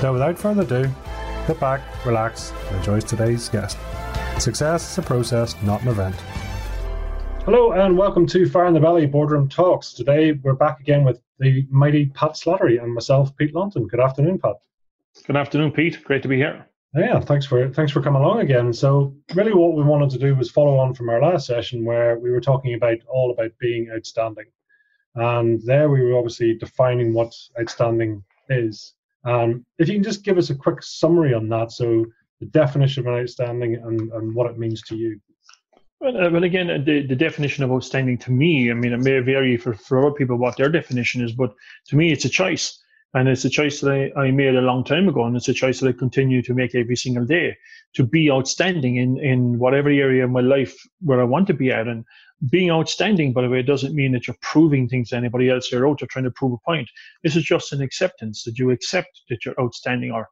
So, without further ado, sit back, relax, and enjoy today's guest. Success is a process, not an event. Hello, and welcome to Fire in the Belly Boardroom Talks. Today, we're back again with the mighty Pat Slattery and myself, Pete Lawton. Good afternoon, Pat. Good afternoon, Pete. Great to be here. Yeah, thanks for thanks for coming along again. So, really, what we wanted to do was follow on from our last session where we were talking about all about being outstanding, and there we were obviously defining what outstanding is. Um, if you can just give us a quick summary on that, so the definition of an outstanding and, and what it means to you. Well, uh, well, again, the, the definition of outstanding to me, I mean, it may vary for, for other people what their definition is, but to me, it's a choice. And it's a choice that I, I made a long time ago, and it's a choice that I continue to make every single day to be outstanding in, in whatever area of my life where I want to be at. And being outstanding, by the way, doesn't mean that you're proving things to anybody else you're out, you're trying to prove a point. This is just an acceptance that you accept that you're outstanding or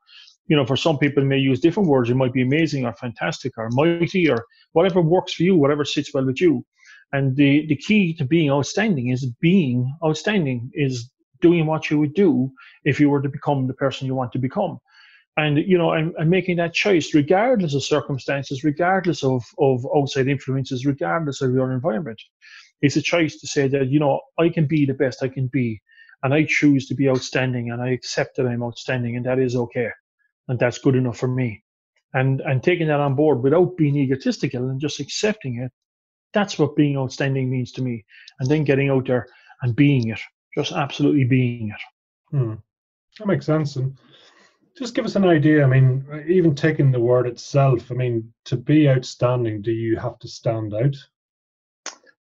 you know, for some people may use different words. It might be amazing or fantastic or mighty or whatever works for you, whatever sits well with you. And the, the key to being outstanding is being outstanding, is doing what you would do if you were to become the person you want to become. And, you know, and, and making that choice regardless of circumstances, regardless of, of outside influences, regardless of your environment. It's a choice to say that, you know, I can be the best I can be and I choose to be outstanding and I accept that I'm outstanding and that is okay. And that's good enough for me. And, and taking that on board without being egotistical and just accepting it, that's what being outstanding means to me. And then getting out there and being it just absolutely being it. Hmm. That makes sense. And just give us an idea. I mean, even taking the word itself, I mean, to be outstanding, do you have to stand out?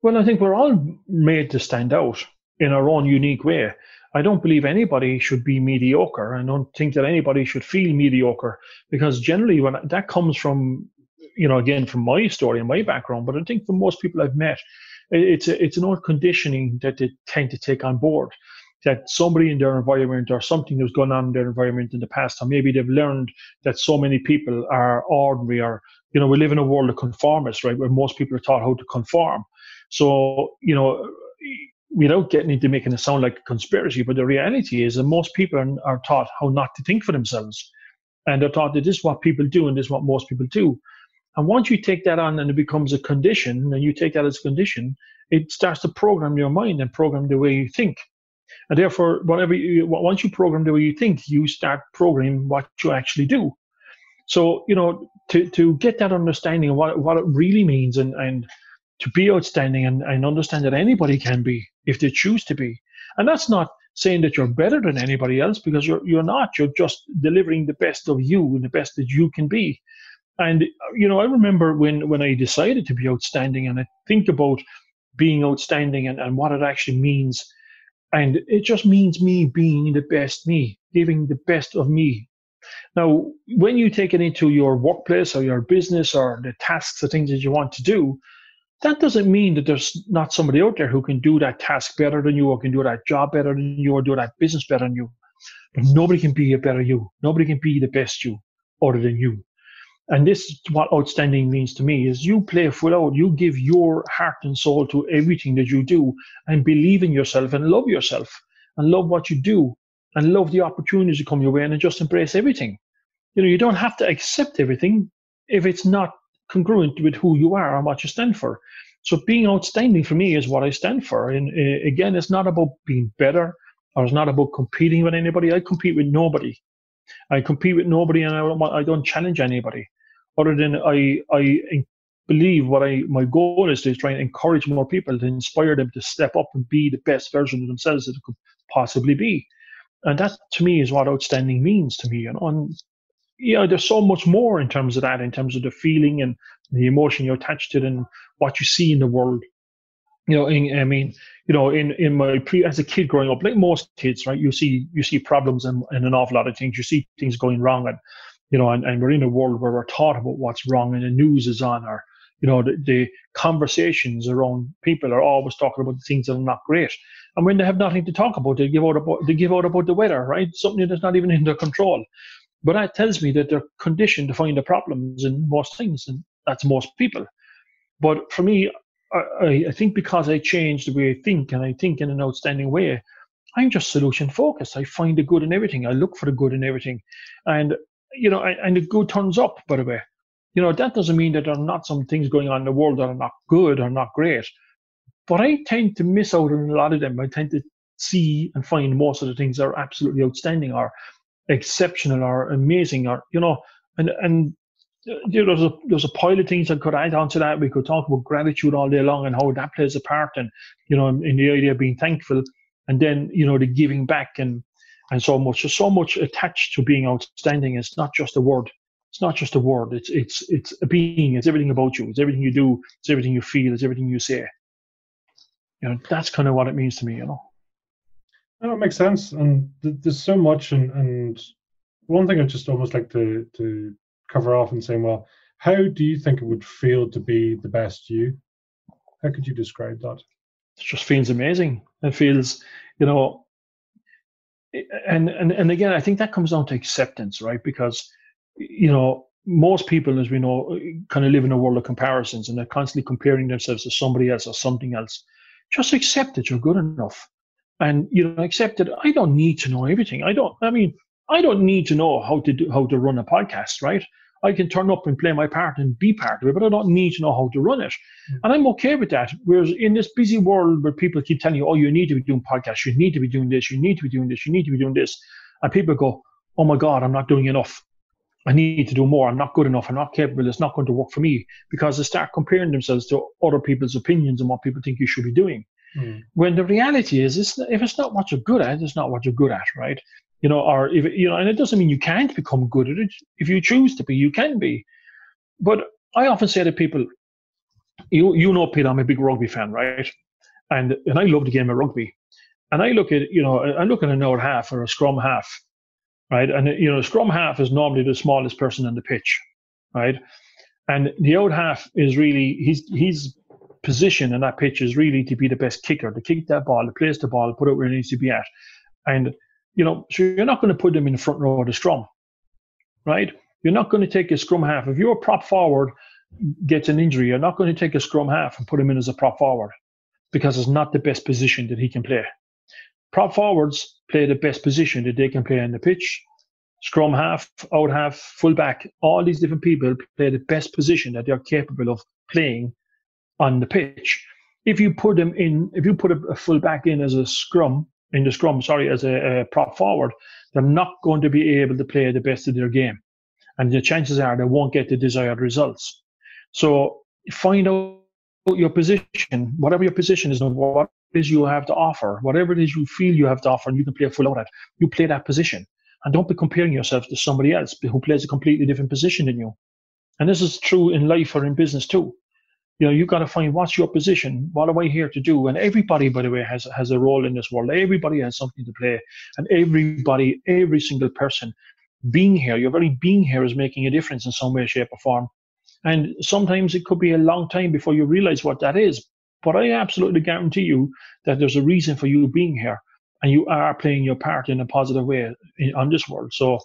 Well, I think we're all made to stand out in our own unique way. I don't believe anybody should be mediocre. I don't think that anybody should feel mediocre because generally when that comes from, you know, again from my story and my background, but I think for most people I've met, it's a, it's an old conditioning that they tend to take on board. That somebody in their environment or something that's gone on in their environment in the past, or maybe they've learned that so many people are ordinary, or you know, we live in a world of conformists, right, where most people are taught how to conform. So you know, without getting into making it sound like a conspiracy, but the reality is that most people are, are taught how not to think for themselves, and they're taught that this is what people do and this is what most people do. And once you take that on and it becomes a condition, and you take that as a condition, it starts to program your mind and program the way you think. And therefore, whatever you, once you program the way you think, you start programming what you actually do. So, you know, to, to get that understanding of what, what it really means and, and to be outstanding and, and understand that anybody can be if they choose to be. And that's not saying that you're better than anybody else because you're, you're not. You're just delivering the best of you and the best that you can be. And you know, I remember when when I decided to be outstanding, and I think about being outstanding and, and what it actually means. And it just means me being the best me, giving the best of me. Now, when you take it into your workplace or your business or the tasks or things that you want to do, that doesn't mean that there's not somebody out there who can do that task better than you or can do that job better than you or do that business better than you. But nobody can be a better you. Nobody can be the best you other than you. And this is what outstanding means to me is you play full out, you give your heart and soul to everything that you do and believe in yourself and love yourself and love what you do and love the opportunities that come your way and just embrace everything. You know, you don't have to accept everything if it's not congruent with who you are and what you stand for. So being outstanding for me is what I stand for. And uh, again, it's not about being better or it's not about competing with anybody. I compete with nobody. I compete with nobody and I don't, I don't challenge anybody other than I I believe what I my goal is to try and encourage more people to inspire them to step up and be the best version of themselves that they could possibly be. And that to me is what outstanding means to me. You know, and yeah, there's so much more in terms of that, in terms of the feeling and the emotion you attach to it and what you see in the world. you know, in, I mean, you know, in in my pre as a kid growing up, like most kids, right? You see you see problems and, and an awful lot of things. You see things going wrong, and you know, and, and we're in a world where we're taught about what's wrong, and the news is on, or you know, the, the conversations around people are always talking about the things that are not great. And when they have nothing to talk about, they give out about they give out about the weather, right? Something that's not even in their control. But that tells me that they're conditioned to find the problems in most things, and that's most people. But for me, I, I think because I changed the way I think and I think in an outstanding way, I'm just solution focused. I find the good in everything. I look for the good in everything, and you know, and the good turns up. By the way, you know that doesn't mean that there are not some things going on in the world that are not good or not great. But I tend to miss out on a lot of them. I tend to see and find most of the things that are absolutely outstanding or exceptional or amazing or you know, and and uh, you know, there's a there's a pile of things that could add on to that. We could talk about gratitude all day long and how that plays a part, and you know, in the idea of being thankful, and then you know the giving back and and so much. So much attached to being outstanding. It's not just a word. It's not just a word. It's it's it's a being. It's everything about you. It's everything you do. It's everything you feel. It's everything you say. You know, that's kind of what it means to me. You know. No, it makes sense, and th- there's so much, and and one thing I just almost like to to cover off and saying, well, how do you think it would feel to be the best you? How could you describe that? It just feels amazing. It feels, you know, and and and again, I think that comes down to acceptance, right? Because, you know, most people, as we know, kind of live in a world of comparisons, and they're constantly comparing themselves to somebody else or something else. Just accept that you're good enough, and you know, accept that I don't need to know everything. I don't. I mean, I don't need to know how to do how to run a podcast, right? I can turn up and play my part and be part of it, but I don't need to know how to run it. Mm. And I'm okay with that. Whereas in this busy world where people keep telling you, oh, you need to be doing podcasts, you need to be doing this, you need to be doing this, you need to be doing this. And people go, oh my God, I'm not doing enough. I need to do more. I'm not good enough. I'm not capable. It's not going to work for me because they start comparing themselves to other people's opinions and what people think you should be doing. Mm. When the reality is, it's, if it's not what you're good at, it's not what you're good at, right? You know, or if you know, and it doesn't mean you can't become good at it. If you choose to be, you can be. But I often say to people, you you know, Pete, I'm a big rugby fan, right? And and I love the game of rugby. And I look at you know, I look at an out half or a scrum half, right? And you know, scrum half is normally the smallest person on the pitch, right? And the out half is really he's he's position in that pitch is really to be the best kicker, to kick that ball, to place the ball, put it where it needs to be at. And you know, so you're not going to put them in the front row of the scrum, right? You're not going to take a scrum half. If your prop forward gets an injury, you're not going to take a scrum half and put him in as a prop forward because it's not the best position that he can play. Prop forwards play the best position that they can play on the pitch. Scrum half, out half, full back, all these different people play the best position that they're capable of playing on the pitch. If you put them in, if you put a, a full back in as a scrum, in the scrum, sorry, as a, a prop forward, they're not going to be able to play the best of their game. And the chances are they won't get the desired results. So find out your position, whatever your position is, what is you have to offer, whatever it is you feel you have to offer, and you can play full out at, you play that position. And don't be comparing yourself to somebody else who plays a completely different position than you. And this is true in life or in business too you know, you've got to find what's your position. What am I here to do? And everybody, by the way, has has a role in this world. Everybody has something to play, and everybody, every single person, being here, your very being here is making a difference in some way, shape, or form. And sometimes it could be a long time before you realize what that is. But I absolutely guarantee you that there's a reason for you being here, and you are playing your part in a positive way in, on this world. So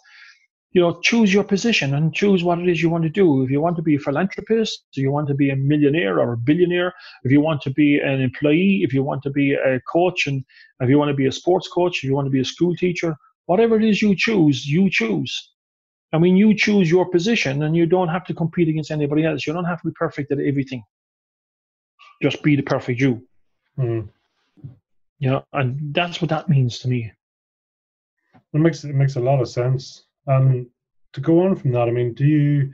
you know, choose your position and choose what it is you want to do. If you want to be a philanthropist, do you want to be a millionaire or a billionaire, if you want to be an employee, if you want to be a coach, and if you want to be a sports coach, if you want to be a school teacher, whatever it is you choose, you choose. I mean, you choose your position and you don't have to compete against anybody else. You don't have to be perfect at everything. Just be the perfect you. Mm. You know, and that's what that means to me. It makes it makes a lot of sense. Um, to go on from that, I mean, do you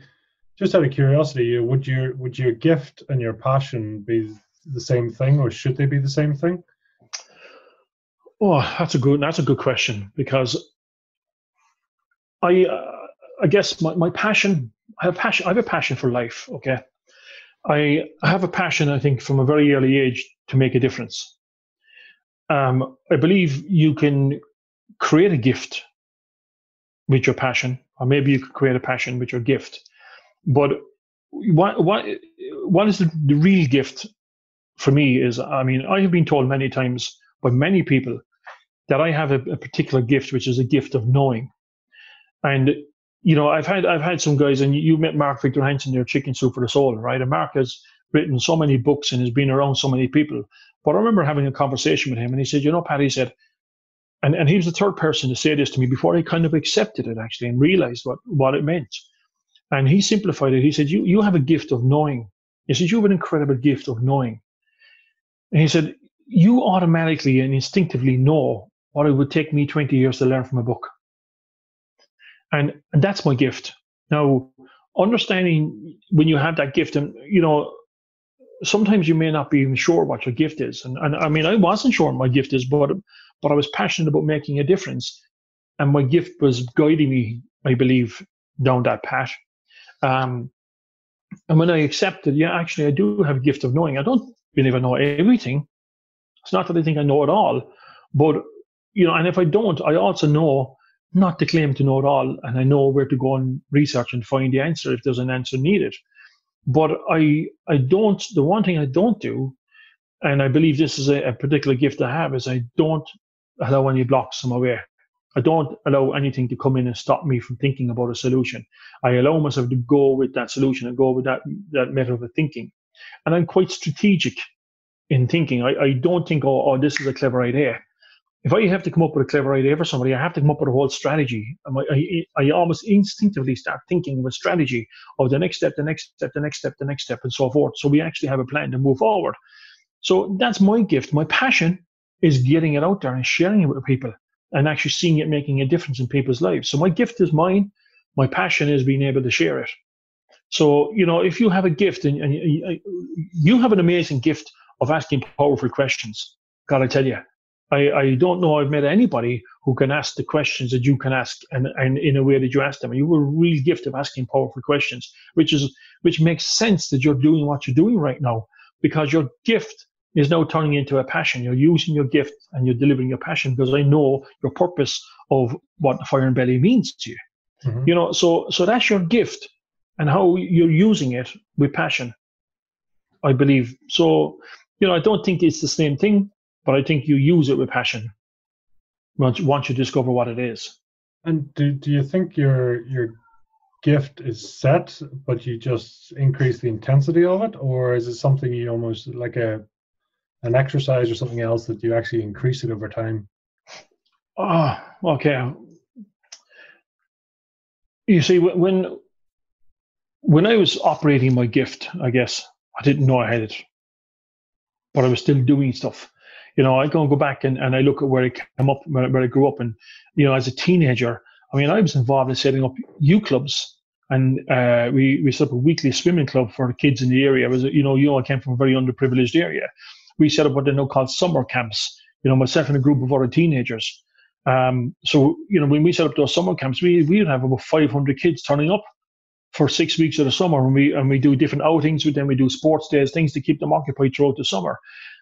just out of curiosity, would your would your gift and your passion be the same thing, or should they be the same thing? Oh, that's a good that's a good question because I uh, I guess my, my passion I have passion I have a passion for life. Okay, I have a passion I think from a very early age to make a difference. Um, I believe you can create a gift with your passion, or maybe you could create a passion with your gift. But what what what is the, real gift for me is I mean I have been told many times by many people that I have a, a particular gift, which is a gift of knowing. And you know, I've had I've had some guys, and you met Mark Victor Hansen, your Chicken Soup for the Soul, right? And Mark has written so many books and has been around so many people. But I remember having a conversation with him, and he said, "You know, Pat," he said, and, and he was the third person to say this to me before I kind of accepted it actually and realized what, what it meant. And he simplified it. He said, you, you have a gift of knowing. He said, You have an incredible gift of knowing. And he said, You automatically and instinctively know what it would take me 20 years to learn from a book. And, and that's my gift. Now, understanding when you have that gift, and you know, sometimes you may not be even sure what your gift is. And, and I mean, I wasn't sure what my gift is, but but I was passionate about making a difference. And my gift was guiding me, I believe, down that path. Um, and when I accepted, yeah, actually, I do have a gift of knowing. I don't believe I know everything. It's not that I think I know it all, but you know, and if I don't, I also know not to claim to know it all, and I know where to go and research and find the answer if there's an answer needed. But I, I don't. The one thing I don't do, and I believe this is a, a particular gift I have, is I don't allow any blocks my way. I don't allow anything to come in and stop me from thinking about a solution. I allow myself to go with that solution and go with that that method of thinking. And I'm quite strategic in thinking. I, I don't think, oh, oh, this is a clever idea. If I have to come up with a clever idea for somebody, I have to come up with a whole strategy. I, I, I almost instinctively start thinking of a strategy of the next step, the next step, the next step, the next step, and so forth. So we actually have a plan to move forward. So that's my gift. My passion is getting it out there and sharing it with people and actually seeing it making a difference in people's lives. So my gift is mine. My passion is being able to share it. So, you know, if you have a gift and, and you have an amazing gift of asking powerful questions, gotta tell you, I, I don't know I've met anybody who can ask the questions that you can ask and, and in a way that you ask them. You have a real gift of asking powerful questions, which is which makes sense that you're doing what you're doing right now because your gift is now turning into a passion. You're using your gift and you're delivering your passion because I know your purpose of what the fire and belly means to you. Mm-hmm. You know, so so that's your gift and how you're using it with passion. I believe. So, you know, I don't think it's the same thing, but I think you use it with passion once once you discover what it is. And do do you think your your gift is set, but you just increase the intensity of it, or is it something you almost like a an exercise or something else that you actually increase it over time? Oh, okay. You see, when when I was operating my gift, I guess I didn't know I had it, but I was still doing stuff. You know, I go and go back and, and I look at where I came up, where, where I grew up, and you know, as a teenager, I mean, I was involved in setting up youth clubs, and uh, we we set up a weekly swimming club for kids in the area. It was you know, you know, I came from a very underprivileged area, we set up what they now call summer camps. You know, myself and a group of other teenagers. Um, so you know, when we set up those summer camps, we we would have about 500 kids turning up for six weeks of the summer, and we and we do different outings with them. We do sports days, things to keep them occupied throughout the summer,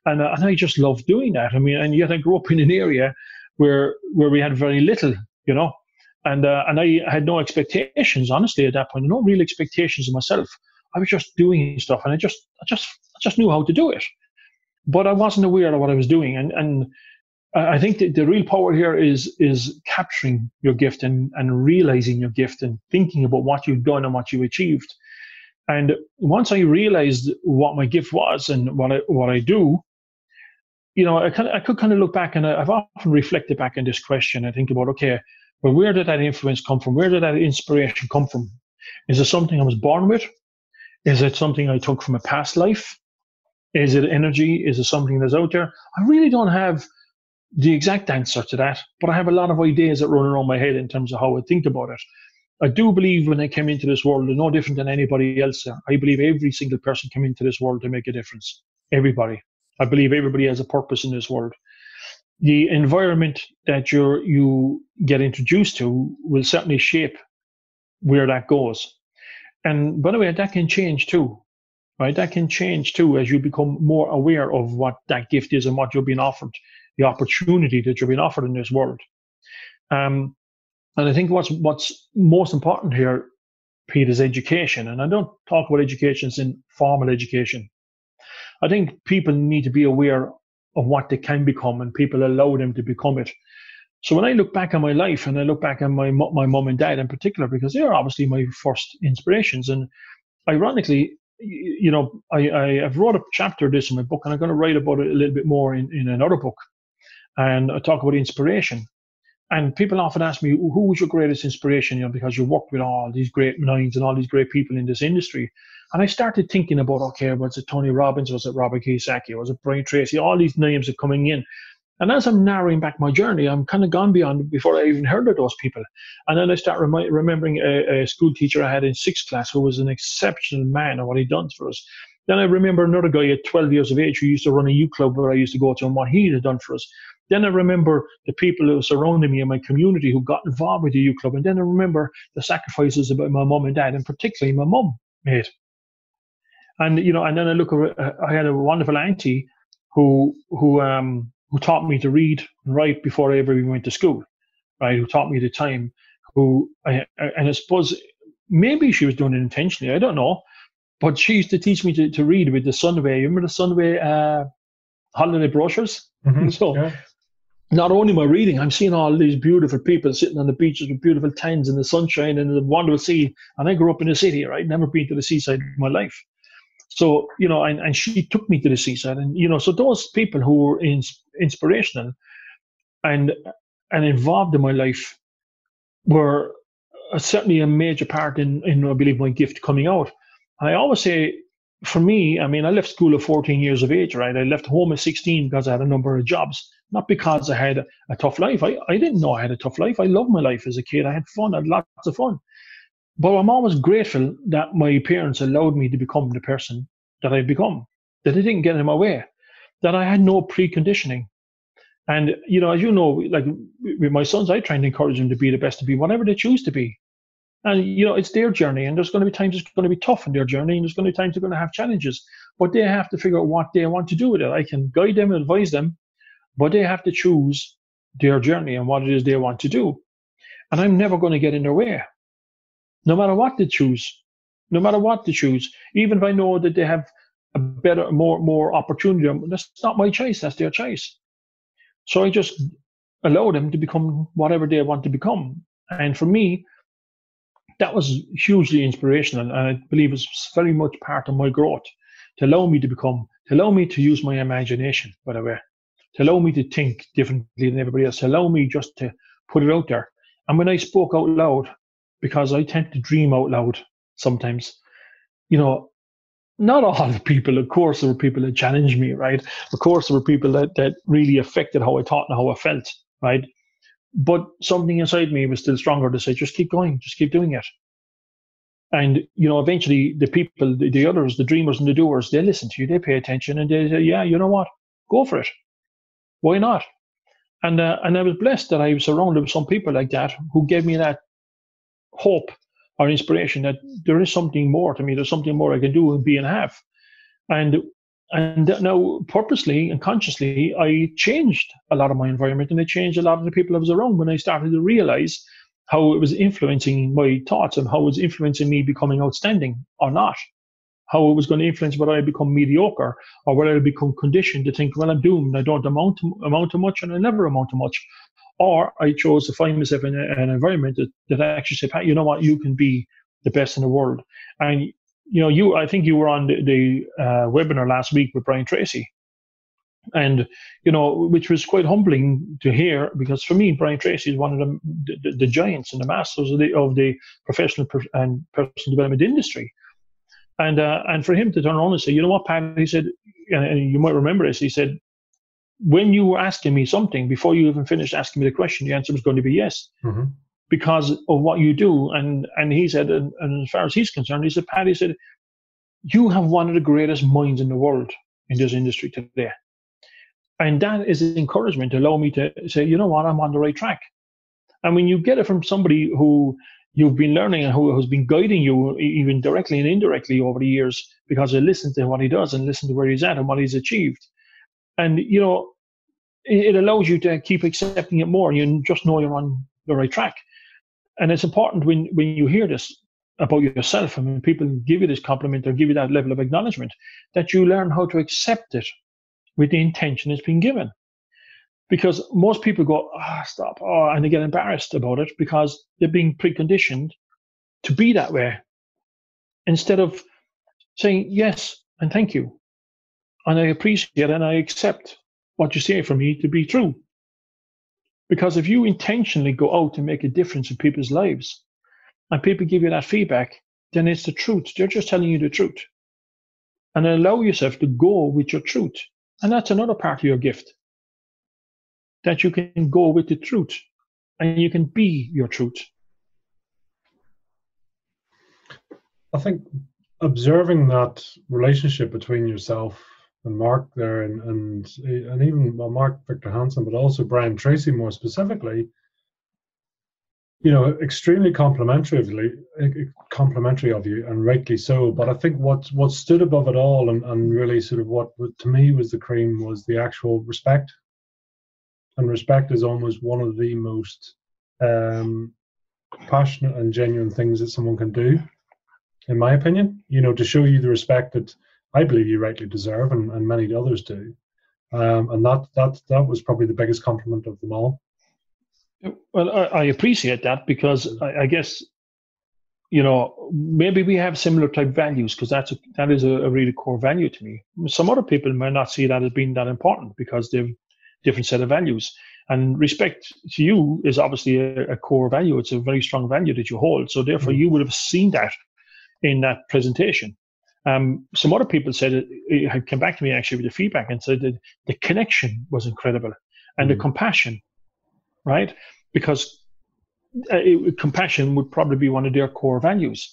and uh, and I just love doing that. I mean, and yet I grew up in an area where where we had very little, you know, and uh, and I had no expectations honestly at that point, no real expectations of myself. I was just doing stuff, and I just I just I just knew how to do it but I wasn't aware of what I was doing. And and I think that the real power here is is capturing your gift and and realizing your gift and thinking about what you've done and what you achieved. And once I realized what my gift was and what I what I do, you know, I kind of, I could kind of look back and I've often reflected back on this question. and think about okay, well, where did that influence come from? Where did that inspiration come from? Is it something I was born with? Is it something I took from a past life? Is it energy? Is it something that's out there? I really don't have the exact answer to that, but I have a lot of ideas that run around my head in terms of how I think about it. I do believe when I came into this world, no different than anybody else. I believe every single person came into this world to make a difference. Everybody. I believe everybody has a purpose in this world. The environment that you you get introduced to will certainly shape where that goes. And by the way, that can change too. Right? That can change too as you become more aware of what that gift is and what you're being offered, the opportunity that you're being offered in this world. Um, and I think what's what's most important here, Pete, is education. And I don't talk about education as in formal education. I think people need to be aware of what they can become, and people allow them to become it. So when I look back on my life, and I look back on my my mom and dad in particular, because they are obviously my first inspirations, and ironically, you know, I, I have wrote a chapter this in my book, and I'm going to write about it a little bit more in, in another book, and I talk about inspiration. And people often ask me, who was your greatest inspiration? You know, because you worked with all these great minds and all these great people in this industry. And I started thinking about, okay, was it Tony Robbins? Was it Robert Kiyosaki? Was it Brian Tracy? All these names are coming in. And as I'm narrowing back my journey, I'm kind of gone beyond before I even heard of those people. And then I start remi- remembering a, a, school teacher I had in sixth class who was an exceptional man and what he'd done for us. Then I remember another guy at 12 years of age who used to run a youth club where I used to go to and what he had done for us. Then I remember the people who were surrounding me in my community who got involved with the youth club. And then I remember the sacrifices about my mum and dad, and particularly my mum made. And, you know, and then I look, at, I had a wonderful auntie who, who, um, who taught me to read and write before I ever even went to school, right? Who taught me the time, who, I, and I suppose maybe she was doing it intentionally, I don't know, but she used to teach me to, to read with the Sunway. You remember the Sunway uh, holiday brochures? Mm-hmm. So, yeah. not only am I reading, I'm seeing all these beautiful people sitting on the beaches with beautiful tents in the sunshine and the wonderful sea. And I grew up in the city, right? Never been to the seaside in my life. So, you know, and, and she took me to the seaside. And, you know, so those people who were in, inspirational and and involved in my life were uh, certainly a major part in, in, I believe, my gift coming out. And I always say, for me, I mean, I left school at 14 years of age, right? I left home at 16 because I had a number of jobs, not because I had a, a tough life. I, I didn't know I had a tough life. I loved my life as a kid. I had fun, I had lots of fun. But I'm always grateful that my parents allowed me to become the person that I've become, that they didn't get in my way, that I had no preconditioning. And, you know, as you know, like with my sons, I try and encourage them to be the best to be whatever they choose to be. And, you know, it's their journey, and there's going to be times it's going to be tough in their journey, and there's going to be times they're going to have challenges. But they have to figure out what they want to do with it. I can guide them, and advise them, but they have to choose their journey and what it is they want to do. And I'm never going to get in their way no matter what they choose, no matter what they choose, even if I know that they have a better, more, more opportunity, um, that's not my choice. That's their choice. So I just allow them to become whatever they want to become. And for me, that was hugely inspirational, and I believe it's very much part of my growth to allow me to become, to allow me to use my imagination, by the way, to allow me to think differently than everybody else, to allow me just to put it out there. And when I spoke out loud, because I tend to dream out loud sometimes. You know, not all the people, of course, there were people that challenged me, right? Of course, there were people that, that really affected how I thought and how I felt, right? But something inside me was still stronger to say, just keep going, just keep doing it. And, you know, eventually the people, the, the others, the dreamers and the doers, they listen to you, they pay attention and they say, yeah, you know what? Go for it. Why not? And, uh, and I was blessed that I was surrounded with some people like that who gave me that hope or inspiration that there is something more to me. There's something more I can do and be and have. And and now purposely and consciously, I changed a lot of my environment and I changed a lot of the people I was around when I started to realize how it was influencing my thoughts and how it was influencing me becoming outstanding or not. How it was going to influence whether I become mediocre or whether I become conditioned to think, well, I'm doomed. I don't amount to, amount to much and I never amount to much. Or I chose to find myself in an environment that, that actually said, Pat, you know what, you can be the best in the world. And, you know, you, I think you were on the, the uh, webinar last week with Brian Tracy. And, you know, which was quite humbling to hear because for me, Brian Tracy is one of the, the, the giants and the masters of the, of the professional and personal development industry. And uh, and for him to turn around and say, you know what, Pat, he said, and you might remember this, he said, when you were asking me something, before you even finished asking me the question, the answer was going to be yes. Mm-hmm. Because of what you do. And and he said, and, and as far as he's concerned, he said, he said, you have one of the greatest minds in the world in this industry today. And that is encouragement to allow me to say, you know what, I'm on the right track. And when you get it from somebody who you've been learning and who has been guiding you even directly and indirectly over the years because I listen to what he does and listen to where he's at and what he's achieved. And, you know, it, allows you to keep accepting it more. You just know you're on the right track. And it's important when, when you hear this about yourself and when people give you this compliment or give you that level of acknowledgement that you learn how to accept it with the intention it's been given because most people go, ah, oh, stop, oh, and they get embarrassed about it because they're being preconditioned to be that way instead of saying yes and thank you. And I appreciate and I accept what you say for me to be true. Because if you intentionally go out and make a difference in people's lives and people give you that feedback, then it's the truth. They're just telling you the truth. And allow yourself to go with your truth. And that's another part of your gift that you can go with the truth and you can be your truth. I think observing that relationship between yourself and Mark there, and and, and even well, Mark Victor Hansen, but also Brian Tracy more specifically, you know, extremely complimentary of you, complimentary of you, and rightly so. But I think what what stood above it all, and, and really sort of what to me was the cream, was the actual respect and respect is almost one of the most um, passionate and genuine things that someone can do, in my opinion. You know, to show you the respect that I believe you rightly deserve, and, and many others do. Um, and that that that was probably the biggest compliment of them all. Well, I, I appreciate that because I, I, guess you know maybe we have similar type values because that's a, that is a, a really core value to me. Some other people might not see that as being that important because they've different set of values. And respect to you is obviously a, a core value. It's a very strong value that you hold. So therefore, mm-hmm. you would have seen that in that presentation. Um, some other people said it, had come back to me actually with the feedback and said that the connection was incredible and mm the compassion, right? Because uh, it, compassion would probably be one of their core values.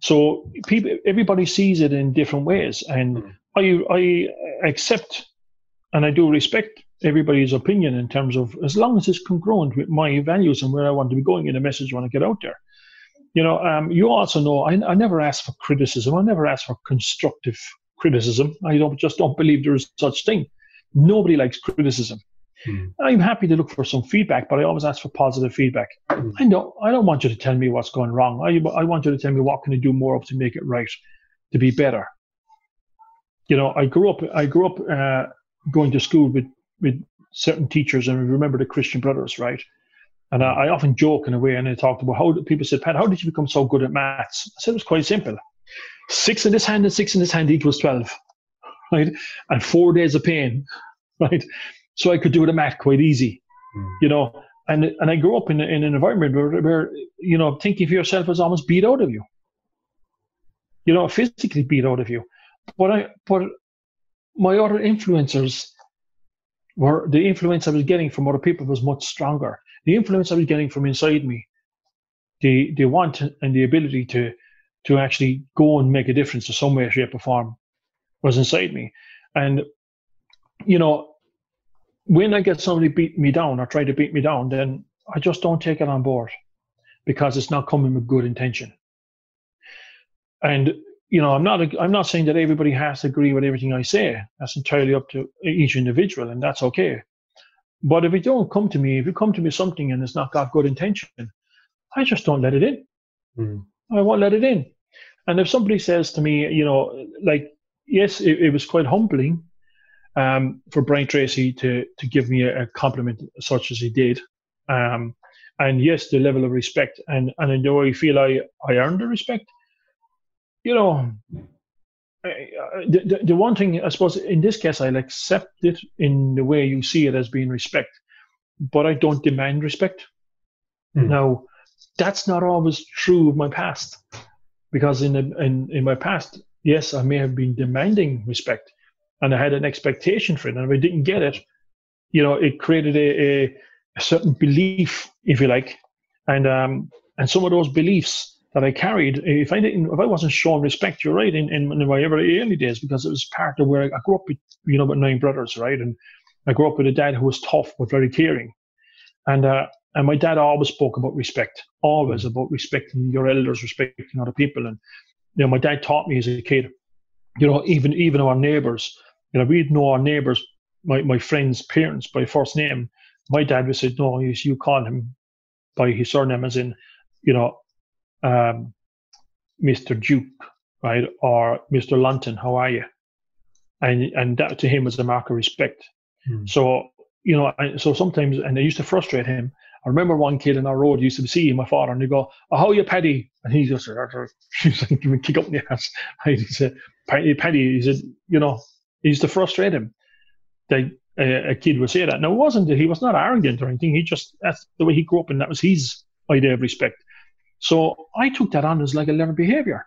So people, everybody sees it in different ways, and mm I I accept and I do respect everybody's opinion in terms of as long as it's congruent with my values and where I want to be going in the message I want to get out there. You know, um, you also know I, I never ask for criticism. I never ask for constructive criticism. I don't just don't believe there is such thing. Nobody likes criticism. Hmm. I'm happy to look for some feedback, but I always ask for positive feedback. Hmm. I don't I don't want you to tell me what's going wrong. I, I want you to tell me what can I do more of to make it right, to be better. You know, I grew up I grew up uh, going to school with with certain teachers, and remember the Christian Brothers, right? And I, I often joke in a way, and I talked about how people said, Pat, how did you become so good at maths? I said it was quite simple. Six in this hand and six in this hand equals 12, right? And four days of pain, right? So I could do the math quite easy, mm. you know. And and I grew up in, in an environment where, where, you know, thinking for yourself was almost beat out of you, you know, physically beat out of you. But I, but my other influencers were, the influence I was getting from other people was much stronger. The influence I was getting from inside me, the the want and the ability to to actually go and make a difference in some way, shape, or form was inside me. And you know, when I get somebody beat me down or try to beat me down, then I just don't take it on board because it's not coming with good intention. And you know, I'm not I'm not saying that everybody has to agree with everything I say. That's entirely up to each individual, and that's okay. But if you don't come to me, if you come to me something and it's not got good intention, I just don't let it in. Mm. I won't let it in. And if somebody says to me, you know, like, yes, it, it was quite humbling um, for Brian Tracy to to give me a, a compliment such as he did. Um, and yes, the level of respect, and and do I feel I I earned the respect you know, the, the, the one thing I suppose in this case I'll accept it in the way you see it as being respect, but I don't demand respect. Mm. Now, that's not always true of my past, because in, the, in in my past, yes, I may have been demanding respect, and I had an expectation for it, and if I didn't get it, you know, it created a, a, a certain belief, if you like, and um, and some of those beliefs that I carried. If I didn't, if I wasn't shown respect, you're right, in, in, in my early days, because it was part of where I, I grew up with, you know, with nine brothers, right? And I grew up with a dad who was tough but very caring. And, uh, And my dad always spoke about respect, always mm. about respecting your elders, respecting other people. And you know, my dad taught me as a kid, you know, even even our neighbours, you know, we'd know our neighbours, my, my friends' parents by first name. My dad would say, no, you, you call him by his surname, as in, you know, um, Mr. Duke, right, or Mr. Lunton, how are you? And and that to him was a mark of respect. Hmm. So you know, so sometimes, and it used to frustrate him. I remember one kid in our road used to see my father, and they go, oh, "How are you, Paddy?" And he just he's like, "Give me kick up in the ass." He said, "Paddy, Paddy," he said, "You know," he used to frustrate him. That a, a kid would say that. Now, it wasn't that he was not arrogant or anything. He just that's the way he grew up, and that was his idea of respect. So I took that on as like a learned behavior.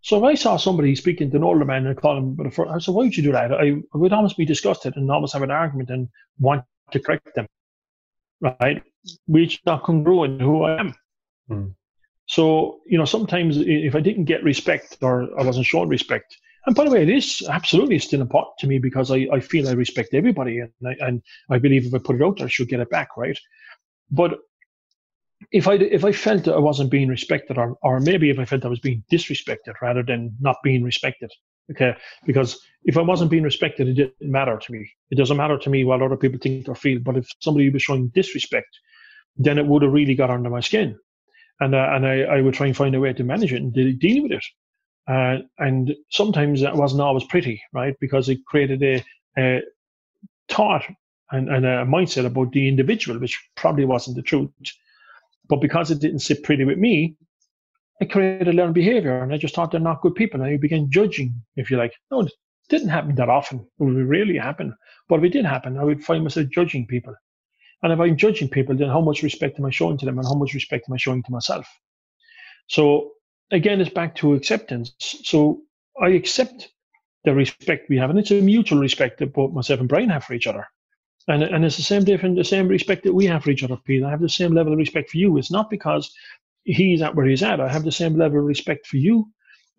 So if I saw somebody speaking to an older man and call him, but I said, why would you do that? I, I would almost be disgusted and almost have an argument and want to correct them, right? Which is not congruent who I am. Hmm. So, you know, sometimes if I didn't get respect or I wasn't shown respect, and by the way, it is absolutely still important to me because I, I feel I respect everybody and I, and I believe if I put it out there, I should get it back, right? But if I if I felt that I wasn't being respected, or or maybe if I felt I was being disrespected rather than not being respected, okay, because if I wasn't being respected, it didn't matter to me. It doesn't matter to me what other people think or feel. But if somebody was showing disrespect, then it would have really got under my skin, and uh, and I, I would try and find a way to manage it and de- deal with it. Uh, and sometimes that wasn't always pretty, right? Because it created a, a thought and, and a mindset about the individual, which probably wasn't the truth. But because it didn't sit pretty with me, I created a learned behavior and I just thought they're not good people. And I began judging, if you like. No, it didn't happen that often. It would really happen. But if it did happen, I would find myself judging people. And if I'm judging people, then how much respect am I showing to them and how much respect am I showing to myself? So again, it's back to acceptance. So I accept the respect we have, and it's a mutual respect that both myself and Brian have for each other. And, and it's the same different, the same respect that we have for each other, Peter. I have the same level of respect for you. It's not because he's at where he's at. I have the same level of respect for you.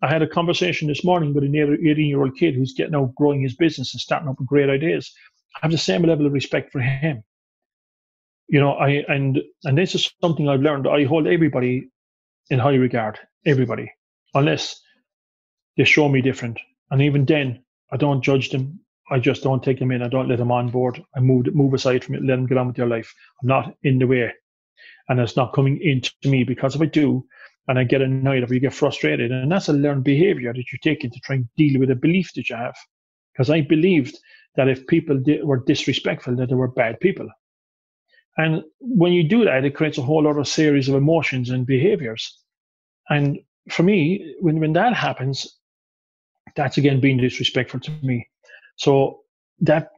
I had a conversation this morning with an 18 year old kid who's getting out, growing his business and starting up with great ideas. I have the same level of respect for him. You know, I and and this is something I've learned. I hold everybody in high regard, everybody, unless they show me different. And even then, I don't judge them. I just don't take them in. I don't let them on board. I move move aside from it, let them get on with their life. I'm not in the way, and it's not coming into me because if I do, and I get annoyed or you get frustrated, and that's a learned behavior that you take in to try and deal with a belief that you have. Because I believed that if people were disrespectful, that they were bad people. And when you do that, it creates a whole other series of emotions and behaviors. And for me, when, when that happens, that's again being disrespectful to me. So that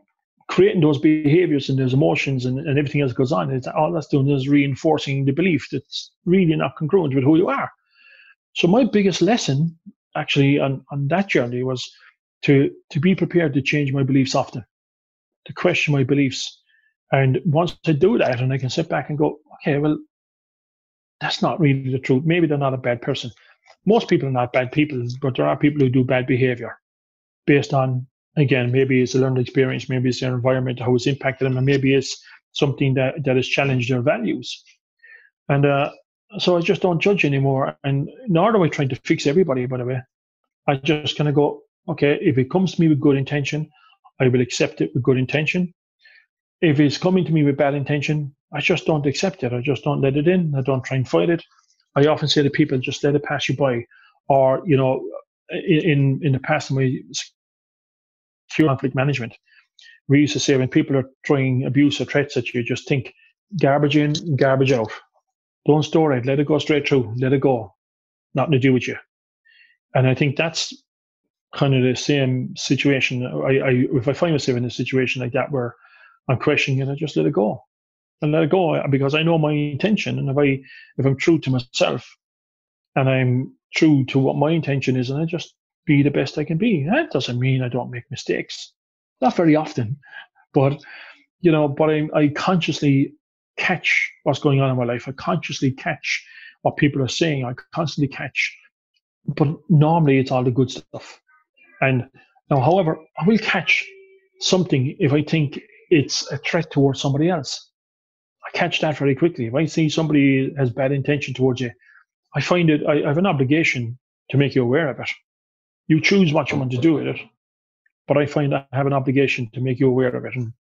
creating those behaviors and those emotions and, and everything else goes on, it's all that's doing is reinforcing the belief that's really not congruent with who you are. So my biggest lesson actually on, on that journey was to to be prepared to change my beliefs often, to question my beliefs. And once I do that and I can sit back and go, okay, well, that's not really the truth. Maybe they're not a bad person. Most people are not bad people, but there are people who do bad behavior based on again, maybe it's a learned experience, maybe it's their environment, how it's impacted them, and maybe it's something that, that has challenged their values. And uh, so I just don't judge anymore. And nor do I try to fix everybody, by the way. I just kind of go, okay, if it comes to me with good intention, I will accept it with good intention. If it's coming to me with bad intention, I just don't accept it. I just don't let it in. I don't try and fight it. I often say to people, just let it pass you by. Or, you know, in in the past, in my conflict management. We used to say when people are throwing abuse or threats at you, just think garbage in, garbage out. Don't store it. Let it go straight through. Let it go. Nothing to do with you. And I think that's kind of the same situation. I, I if I find myself in a situation like that where I'm questioning it, I just let it go. And let it go uh, because I know my intention. And if I if I'm true to myself and I'm true to what my intention is, and I just be the best I can be. Eh, that doesn't mean I don't make mistakes. Not very often, but you know, but I, I consciously catch what's going on in my life. I consciously catch what people are saying. I constantly catch, but normally it's all the good stuff. And now, however, I will catch something if I think it's a threat towards somebody else. I catch that very quickly. If I see somebody has bad intention towards you, I find it, I, I have an obligation to make you aware of it. You choose what you want to do with it, but I find I have an obligation to make you aware of it. And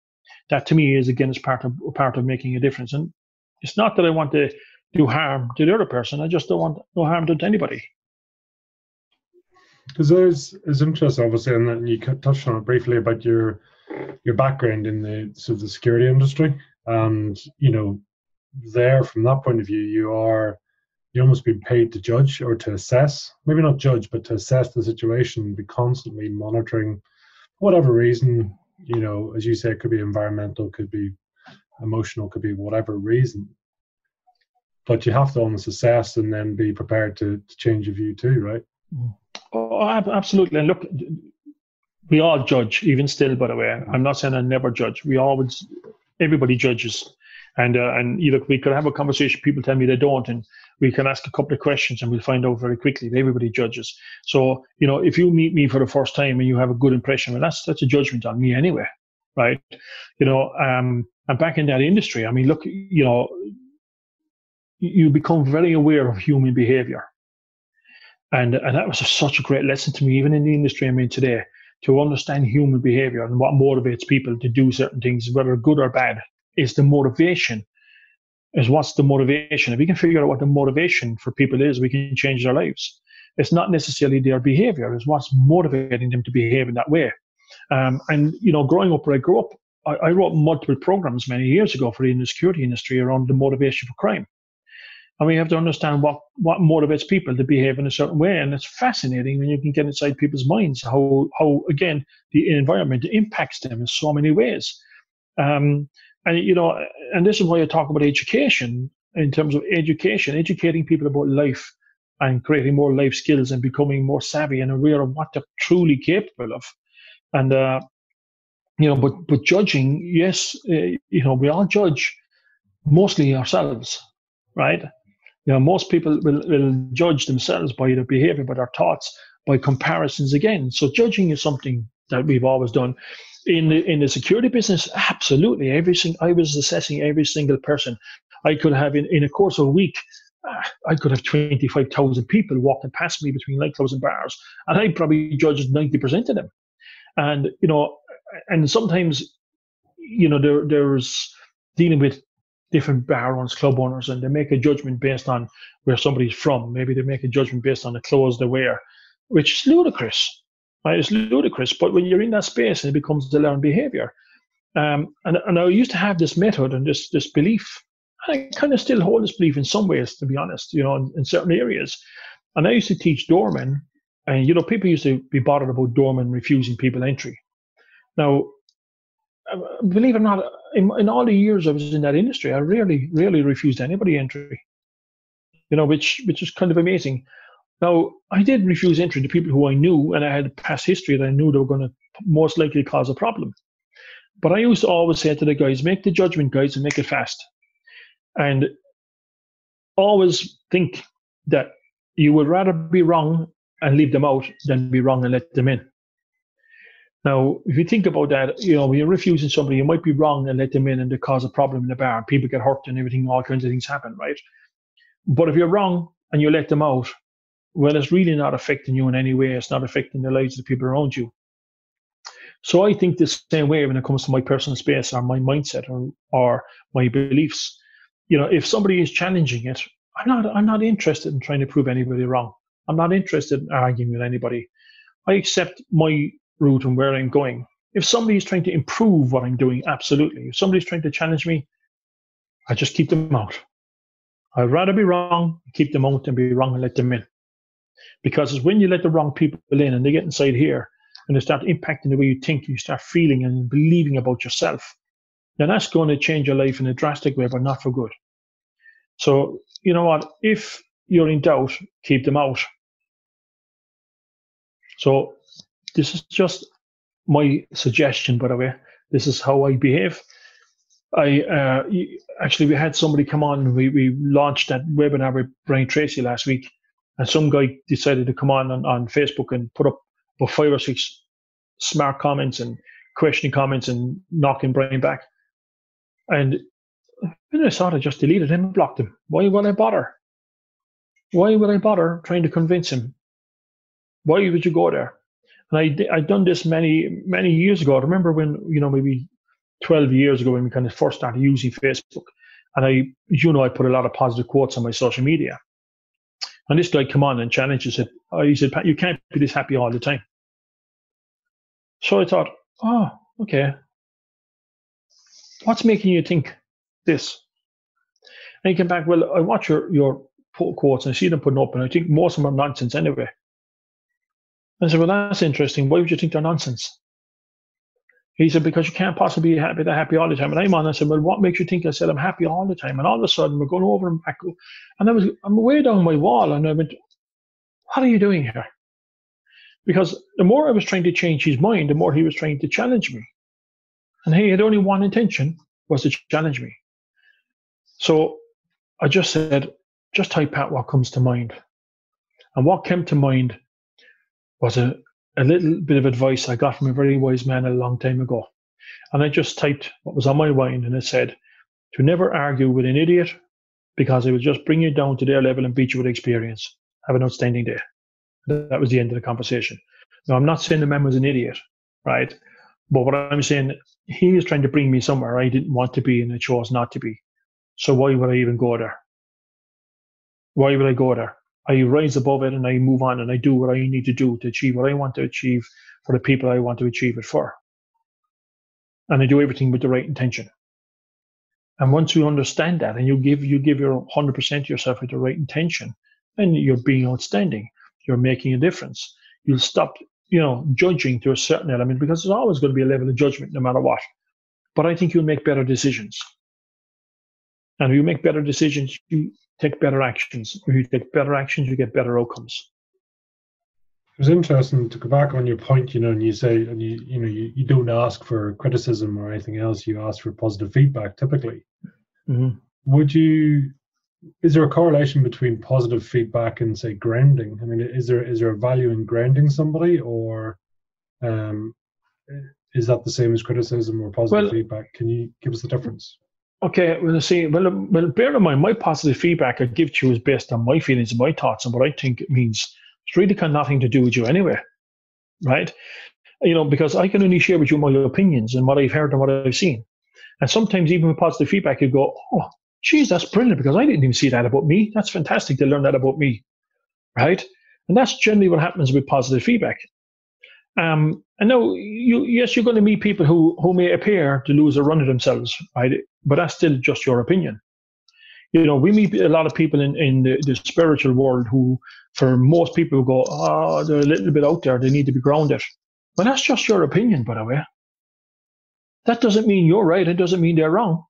that to me is again is part of part of making a difference. And it's not that I want to do harm to the other person. I just don't want no harm done to anybody. Because there's it's interesting, obviously, and you touched on it briefly about your your background in the sort of the security industry, and you know, there from that point of view, you are you almost be paid to judge or to assess, maybe not judge, but to assess the situation, be constantly monitoring, whatever reason, you know, as you say, it could be environmental, could be emotional, could be whatever reason. But you have to almost assess and then be prepared to, to change your view too, right? Oh, absolutely. And look, we all judge, even still, by the way. I'm not saying I never judge. We always, everybody judges. And uh, and you look, we could have a conversation. People tell me they don't, and we can ask a couple of questions, and we'll find out very quickly. that Everybody judges. So you know, if you meet me for the first time and you have a good impression, well, that's that's a judgment on me anyway, right? You know, um, and back in that industry, I mean, look, you know, you become very aware of human behavior, and and that was such a great lesson to me, even in the industry I'm in today, to understand human behavior and what motivates people to do certain things, whether good or bad is the motivation is what's the motivation. If we can figure out what the motivation for people is we can change their lives. It's not necessarily their behavior it's what's motivating them to behave in that way. Um, and you know growing up where i grew up I, I, wrote multiple programs many years ago for the security industry around the motivation for crime. And we have to understand what what motivates people to behave in a certain way. And it's fascinating when you can get inside people's minds how how again the environment impacts them in so many ways. Um, and you know, and this is why I talk about education in terms of education, educating people about life and creating more life skills and becoming more savvy and aware of what they're truly capable of. And uh, you know, but but judging, yes, uh, you know, we all judge mostly ourselves, right? You know, most people will, will judge themselves by their behavior, by their thoughts, by comparisons again. So judging is something that we've always done in the in the security business, absolutely. everything I was assessing every single person. I could have in, in a course of a week, uh, I could have twenty five thousand people walking past me between nightclubs and bars, and I probably judged ninety percent of them. And you know, and sometimes, you know, there there's dealing with different bar owners, club owners, and they make a judgment based on where somebody's from. Maybe they make a judgment based on the clothes they wear, which is ludicrous. Right? It's ludicrous, but when you're in that space, it becomes the learned behavior. Um, and, and I used to have this method and this this belief. And I kind of still hold this belief in some ways, to be honest, you know, in, in certain areas. And I used to teach doormen, and you know, people used to be bothered about doormen refusing people entry. Now, uh, believe it or not, in, in all the years I was in that industry, I rarely, rarely refused anybody entry. You know, which which is kind of amazing. Now, I did refuse entry to people who I knew and I had a past history that I knew they were going to most likely cause a problem. But I used to always say to the guys, make the judgment, guys, and make it fast. And always think that you would rather be wrong and leave them out than be wrong and let them in. Now, if you think about that, you know, when you're refusing somebody, you might be wrong and let them in and they cause a problem in the bar and people get hurt and everything, all kinds of things happen, right? But if you're wrong and you let them out, well, it's really not affecting you in any way. It's not affecting the lives of the people around you. So I think the same way when it comes to my personal space or my mindset or, or my beliefs. You know, if somebody is challenging it, I'm not I'm not interested in trying to prove anybody wrong. I'm not interested in arguing with anybody. I accept my route and where I'm going. If somebody is trying to improve what I'm doing, absolutely. If somebody's trying to challenge me, I just keep them out. I'd rather be wrong, keep them out, than be wrong and let them in. Because it's when you let the wrong people in and they get inside here and they start impacting the way you think, you start feeling and believing about yourself, then that's going to change your life in a drastic way, but not for good. So, you know what? If you're in doubt, keep them out. So, this is just my suggestion, by the way. This is how I behave. I uh, actually we had somebody come on. We we launched that webinar with Brian Tracy last week, and some guy decided to come on, on on Facebook and put up about five or six smart comments and questioning comments and knocking Brian back. And then I thought I just deleted him and blocked him. Why would I bother? Why would I bother trying to convince him? Why would you go there? And I I'd done this many many years ago. I remember when you know maybe twelve years ago when we kind of first started using Facebook, and I you know I put a lot of positive quotes on my social media. And this guy come on and challenged us. Oh, he said, "You can't be this happy all the time." So I thought, oh, okay. What's making you think this? And he came back, well, I watch your, your quotes and I see them putting up, and I think most of them are nonsense anyway. I said, well, that's interesting. Why would you think they're nonsense? He said, because you can't possibly be happy, they're happy all the time. And I'm on, I said, well, what makes you think I said I'm happy all the time? And all of a sudden, we're going over and back. And I was, I'm way down my wall, and I went, what are you doing here? Because the more I was trying to change his mind, the more he was trying to challenge me. And he had only one intention, was to challenge me. So I just said, just type out what comes to mind. And what came to mind was a, a little bit of advice I got from a very wise man a long time ago. And I just typed what was on my mind and it said, to never argue with an idiot because it will just bring you down to their level and beat you with experience. Have an outstanding day. That was the end of the conversation. Now, I'm not saying the man was an idiot, right? But what I'm saying, he was trying to bring me somewhere I didn't want to be and I chose not to be. So why would I even go there? Why would I go there? I rise above it and I move on and I do what I need to do to achieve what I want to achieve for the people I want to achieve it for. And I do everything with the right intention. And once you understand that and you give you give your 100% to yourself with the right intention, then you're being outstanding you're making a difference. You'll stop, you know, judging to a certain element because there's always going to be a level of judgment no matter what. But I think you'll make better decisions. And if you make better decisions, you take better actions. If you take better actions, you get better outcomes. It was interesting to go back on your point, you know, and you say, and you, you know, you, you don't ask for criticism or anything else. You ask for positive feedback typically. Mm-hmm. Would you is there a correlation between positive feedback and say grounding? I mean, is there is there a value in grounding somebody, or um, is that the same as criticism or positive well, feedback? Can you give us the difference? Okay, well, see, well, well, bear in mind, my positive feedback I give to you is based on my feelings and my thoughts and what I think it means. It's really got nothing to do with you anyway, right? You know, because I can only share with you my opinions and what I've heard and what I've seen. And sometimes even with positive feedback, you go, oh, geez, that's brilliant because I didn't even see that about me. That's fantastic to learn that about me, right? And that's generally what happens with positive feedback. Um, and now, you, yes, you're going to meet people who, who may appear to lose a run of themselves, right? But that's still just your opinion. You know, we meet a lot of people in, in the, the spiritual world who, for most people, go, oh, they're a little bit out there. They need to be grounded. But that's just your opinion, by the way. That doesn't mean you're right. It doesn't mean they're wrong.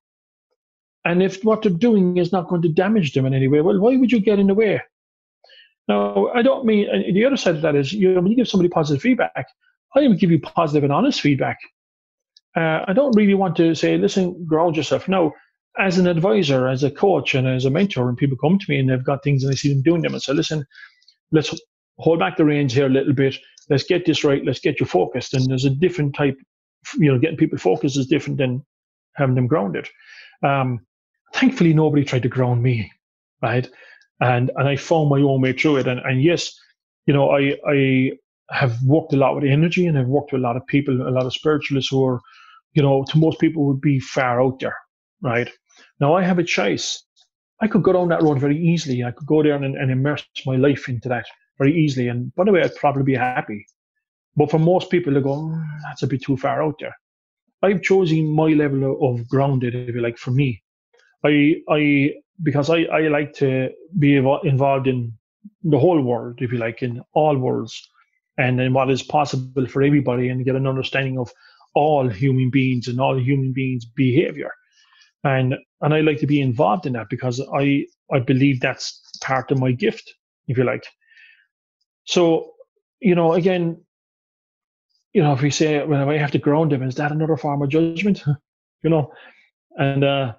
And if what they're doing is not going to damage them in any way, well, why would you get in the way? Now, I don't mean the other side of that is you know, when you give somebody positive feedback, I would give you positive and honest feedback. Uh, I don't really want to say, listen, ground yourself. No, as an advisor, as a coach, and as a mentor, and people come to me and they've got things and I see them doing them, and say, listen, let's hold back the reins here a little bit. Let's get this right. Let's get you focused. And there's a different type, you know, getting people focused is different than having them grounded. Um, thankfully nobody tried to ground me, right? And and I found my own way through it. And and yes, you know, I I have worked a lot with energy and I've worked with a lot of people, a lot of spiritualists who are, you know, to most people would be far out there, right? Now I have a choice. I could go down that road very easily. I could go there and, and immerse my life into that very easily. And by the way, I'd probably be happy. But for most people, they go, mm, that's a bit too far out there. I've chosen my level of grounded, if you like, for me. I I because I, I like to be involved in the whole world, if you like, in all worlds, and in what is possible for everybody, and get an understanding of all human beings and all human beings' behavior, and and I like to be involved in that because I I believe that's part of my gift, if you like. So, you know, again, you know, if we say, well, I have to ground them, is that another form of judgment? you know, and uh,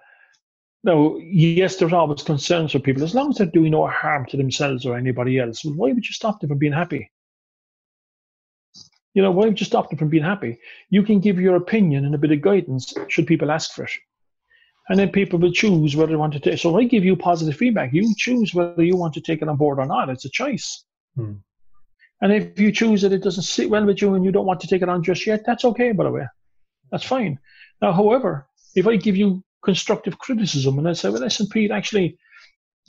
now, yes, there's always concerns for people. As long as they're doing no harm to themselves or anybody else, well, why would you stop them from being happy? You know, why would you stop them from being happy? You can give your opinion and a bit of guidance should people ask for it. And then people will choose whether they want to take. So I give you positive feedback. You choose whether you want to take it on board or not. It's a choice. Hmm. And if you choose that it doesn't sit well with you and you don't want to take it on just yet, that's okay, by the way. That's fine. Now, however, if I give you constructive criticism and I say, well, listen, Pete, actually,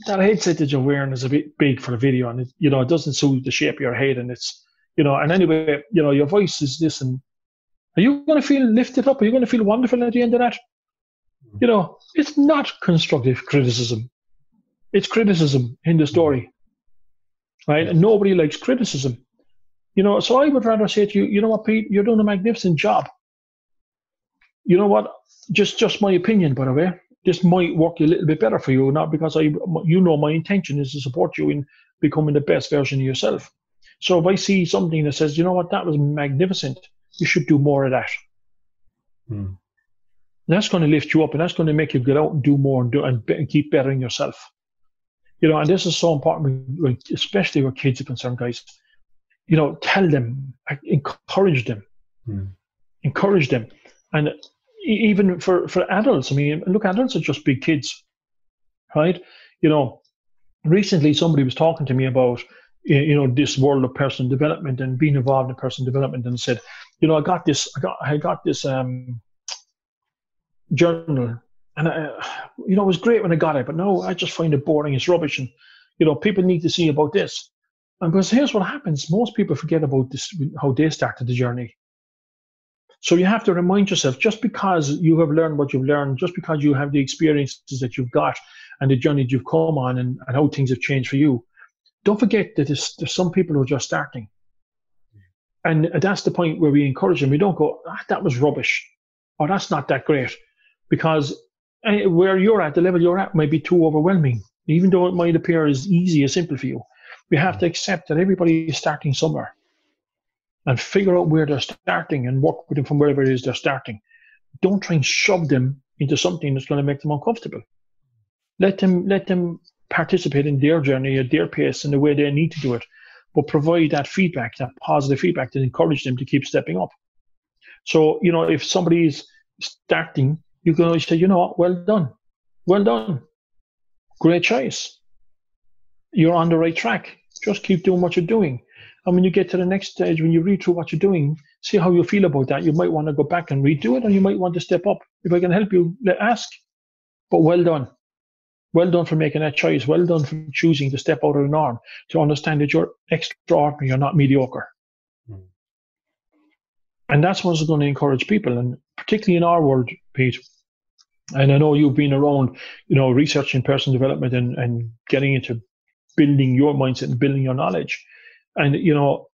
that headset that you're wearing is a bit big for the video and it, you know, it doesn't suit the shape of your head and it's, you know, and anyway, you know, your voice is this and are you going to feel lifted up? Are you going to feel wonderful at the end of that? Mm-hmm. You know, it's not constructive criticism. It's criticism in the story. Mm-hmm. Right? And nobody likes criticism. You know, so I would rather say to you, you know what, Pete, you're doing a magnificent job. You know what? Just just my opinion, by the way. This might work a little bit better for you, not because I you know my intention is to support you in becoming the best version of yourself. So if I see something that says, you know what, that was magnificent, you should do more of that. Hmm. That's going to lift you up and that's going to make you get out and do more and do and, and keep bettering yourself. You know, and this is so important, especially where kids are concerned, guys. You know, tell them, encourage them, hmm. encourage them, and even for for adults. I mean, look, adults are just big kids, right? You know, recently somebody was talking to me about you know this world of personal development and being involved in personal development and said you know i got this i got i got this um journal and I, you know it was great when i got it but no i just find it boring it's rubbish and you know people need to see about this and because here's what happens most people forget about this how they started the journey so you have to remind yourself just because you have learned what you've learned just because you have the experiences that you've got and the journey you've come on and, and how things have changed for you don't forget that there's, there's some people who are just starting. And that's the point where we encourage them. We don't go, ah, that was rubbish, or that's not that great, because eh, where you're at, the level you're at, might be too overwhelming, even though it might appear as easy as simple for you. We have to accept that everybody is starting somewhere and figure out where they're starting and work with them from wherever it is they're starting. Don't try and shove them into something that's going to make them uncomfortable. Let them let them participate in their journey at their pace and the way they need to do it, but provide that feedback, that positive feedback to encourage them to keep stepping up. So, you know, if somebody is starting, you can always say, you know what, well done. Well done. Great choice. You're on the right track. Just keep doing what you're doing. And when you get to the next stage, when you read through what you're doing, see how you feel about that. You might want to go back and redo it, or you might want to step up. If I can help you, let ask. But well done. Well done for making that choice. Well done for choosing to step out of the norm to understand that you're extraordinary, you're not mediocre. Mm. And that's what's going to encourage people, and particularly in our world, Pete. And I know you've been around, you know, researching personal development and, and getting into building your mindset and building your knowledge. And you know,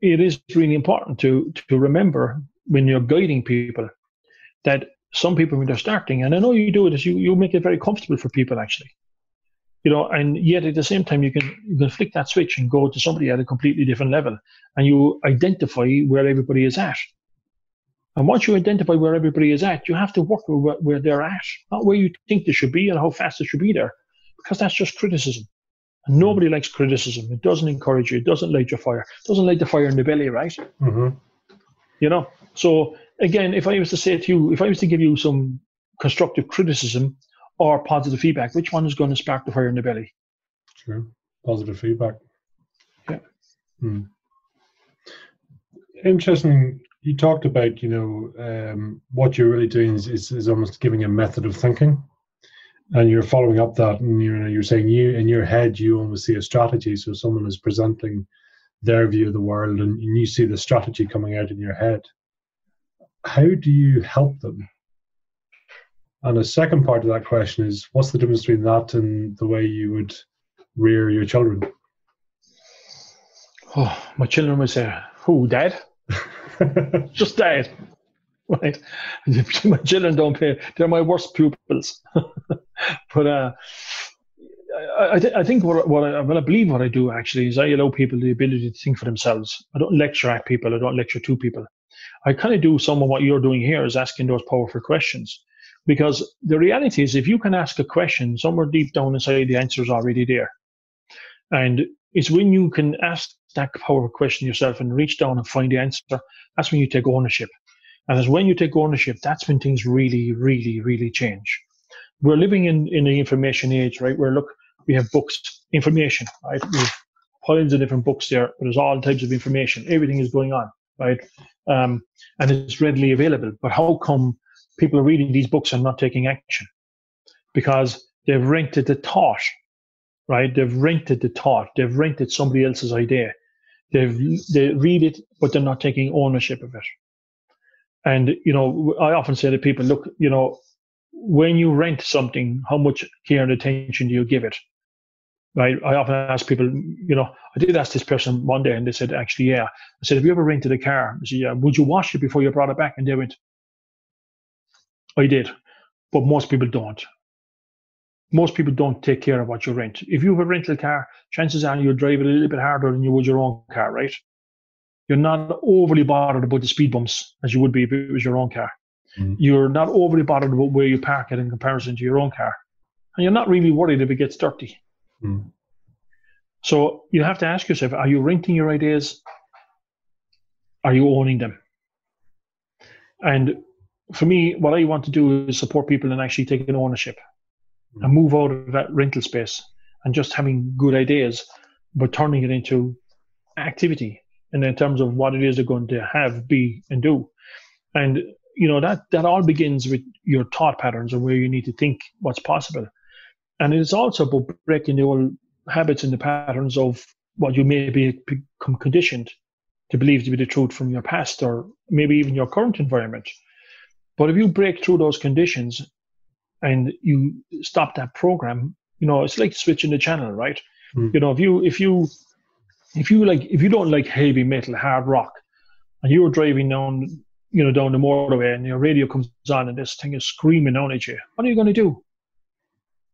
it is really important to to remember when you're guiding people that some people when they're starting, and I know you do it, is you, you make it very comfortable for people actually. You know, and yet at the same time you can you can flick that switch and go to somebody at a completely different level and you identify where everybody is at. And once you identify where everybody is at, you have to work where, where they're at, not where you think they should be and how fast they should be there, because that's just criticism. And nobody likes criticism. It doesn't encourage you. It doesn't light your fire. It doesn't light the fire in the belly, right? Mm-hmm. You know. So again, if I was to say to you, if I was to give you some constructive criticism or positive feedback, which one is going to spark the fire in the belly? True. Positive feedback. Yeah. Hmm. Interesting. You talked about, you know, um, what you're really doing is, is, is almost giving a method of thinking and you're following up that and you're, you're saying you in your head you almost see a strategy so someone is presenting their view of the world and you see the strategy coming out in your head how do you help them? And a second part of that question is what's the difference between that and the way you would rear your children? Oh, my children would say, Who, dad? Just dad. Right. my children don't pay. They're my worst pupils. but uh, I, th- I, think what, what I, well, I believe what I do actually is I allow people the ability to think for themselves. I don't lecture at people. I don't lecture to people. I kind of do some of what you're doing here is asking those powerful questions. Because the reality is, if you can ask a question, somewhere deep down inside, the answer is already there. And it's when you can ask that powerful question yourself and reach down and find the answer, that's when you take ownership. And as when you take ownership, that's when things really, really, really change. we're living in, in the information age, right? Where look, we have books, information, right? We have piles of different books there, but there's all types of information. Everything is going on, right? Um, and it's readily available. But how come people are reading these books and not taking action? Because they've rented the thought, right? They've rented the thought. They've rented somebody else's idea. They've they read it, but they're not taking ownership of it. And you know, I often say to people, look, you know, when you rent something, how much care and attention do you give it? Right. I often ask people, you know, I did ask this person one day and they said, actually, yeah. I said, have you ever rented a car? I said, yeah. Would you wash it before you brought it back? And they went, I did. But most people don't. Most people don't take care of what you rent. If you have a rental car, chances are you'll drive it a little bit harder than you would your own car, right? You're not overly bothered about the speed bumps as you would be if it was your own car. Mm. You're not overly bothered about where you park it in comparison to your own car. And you're not really worried if it gets dirty. Mm. So you have to ask yourself are you renting your ideas? Are you owning them? And for me, what I want to do is support people in actually taking ownership mm. and move out of that rental space and just having good ideas, but turning it into activity and in terms of what it is they're going to have, be, and do. And you know that that all begins with your thought patterns and where you need to think what's possible and it's also about breaking the old habits and the patterns of what you may be become conditioned to believe to be the truth from your past or maybe even your current environment but if you break through those conditions and you stop that program you know it's like switching the channel right mm. you know if you if you if you like if you don't like heavy metal hard rock and you're driving down you know, down the motorway and your radio comes on and this thing is screaming down at you. What are you going to do?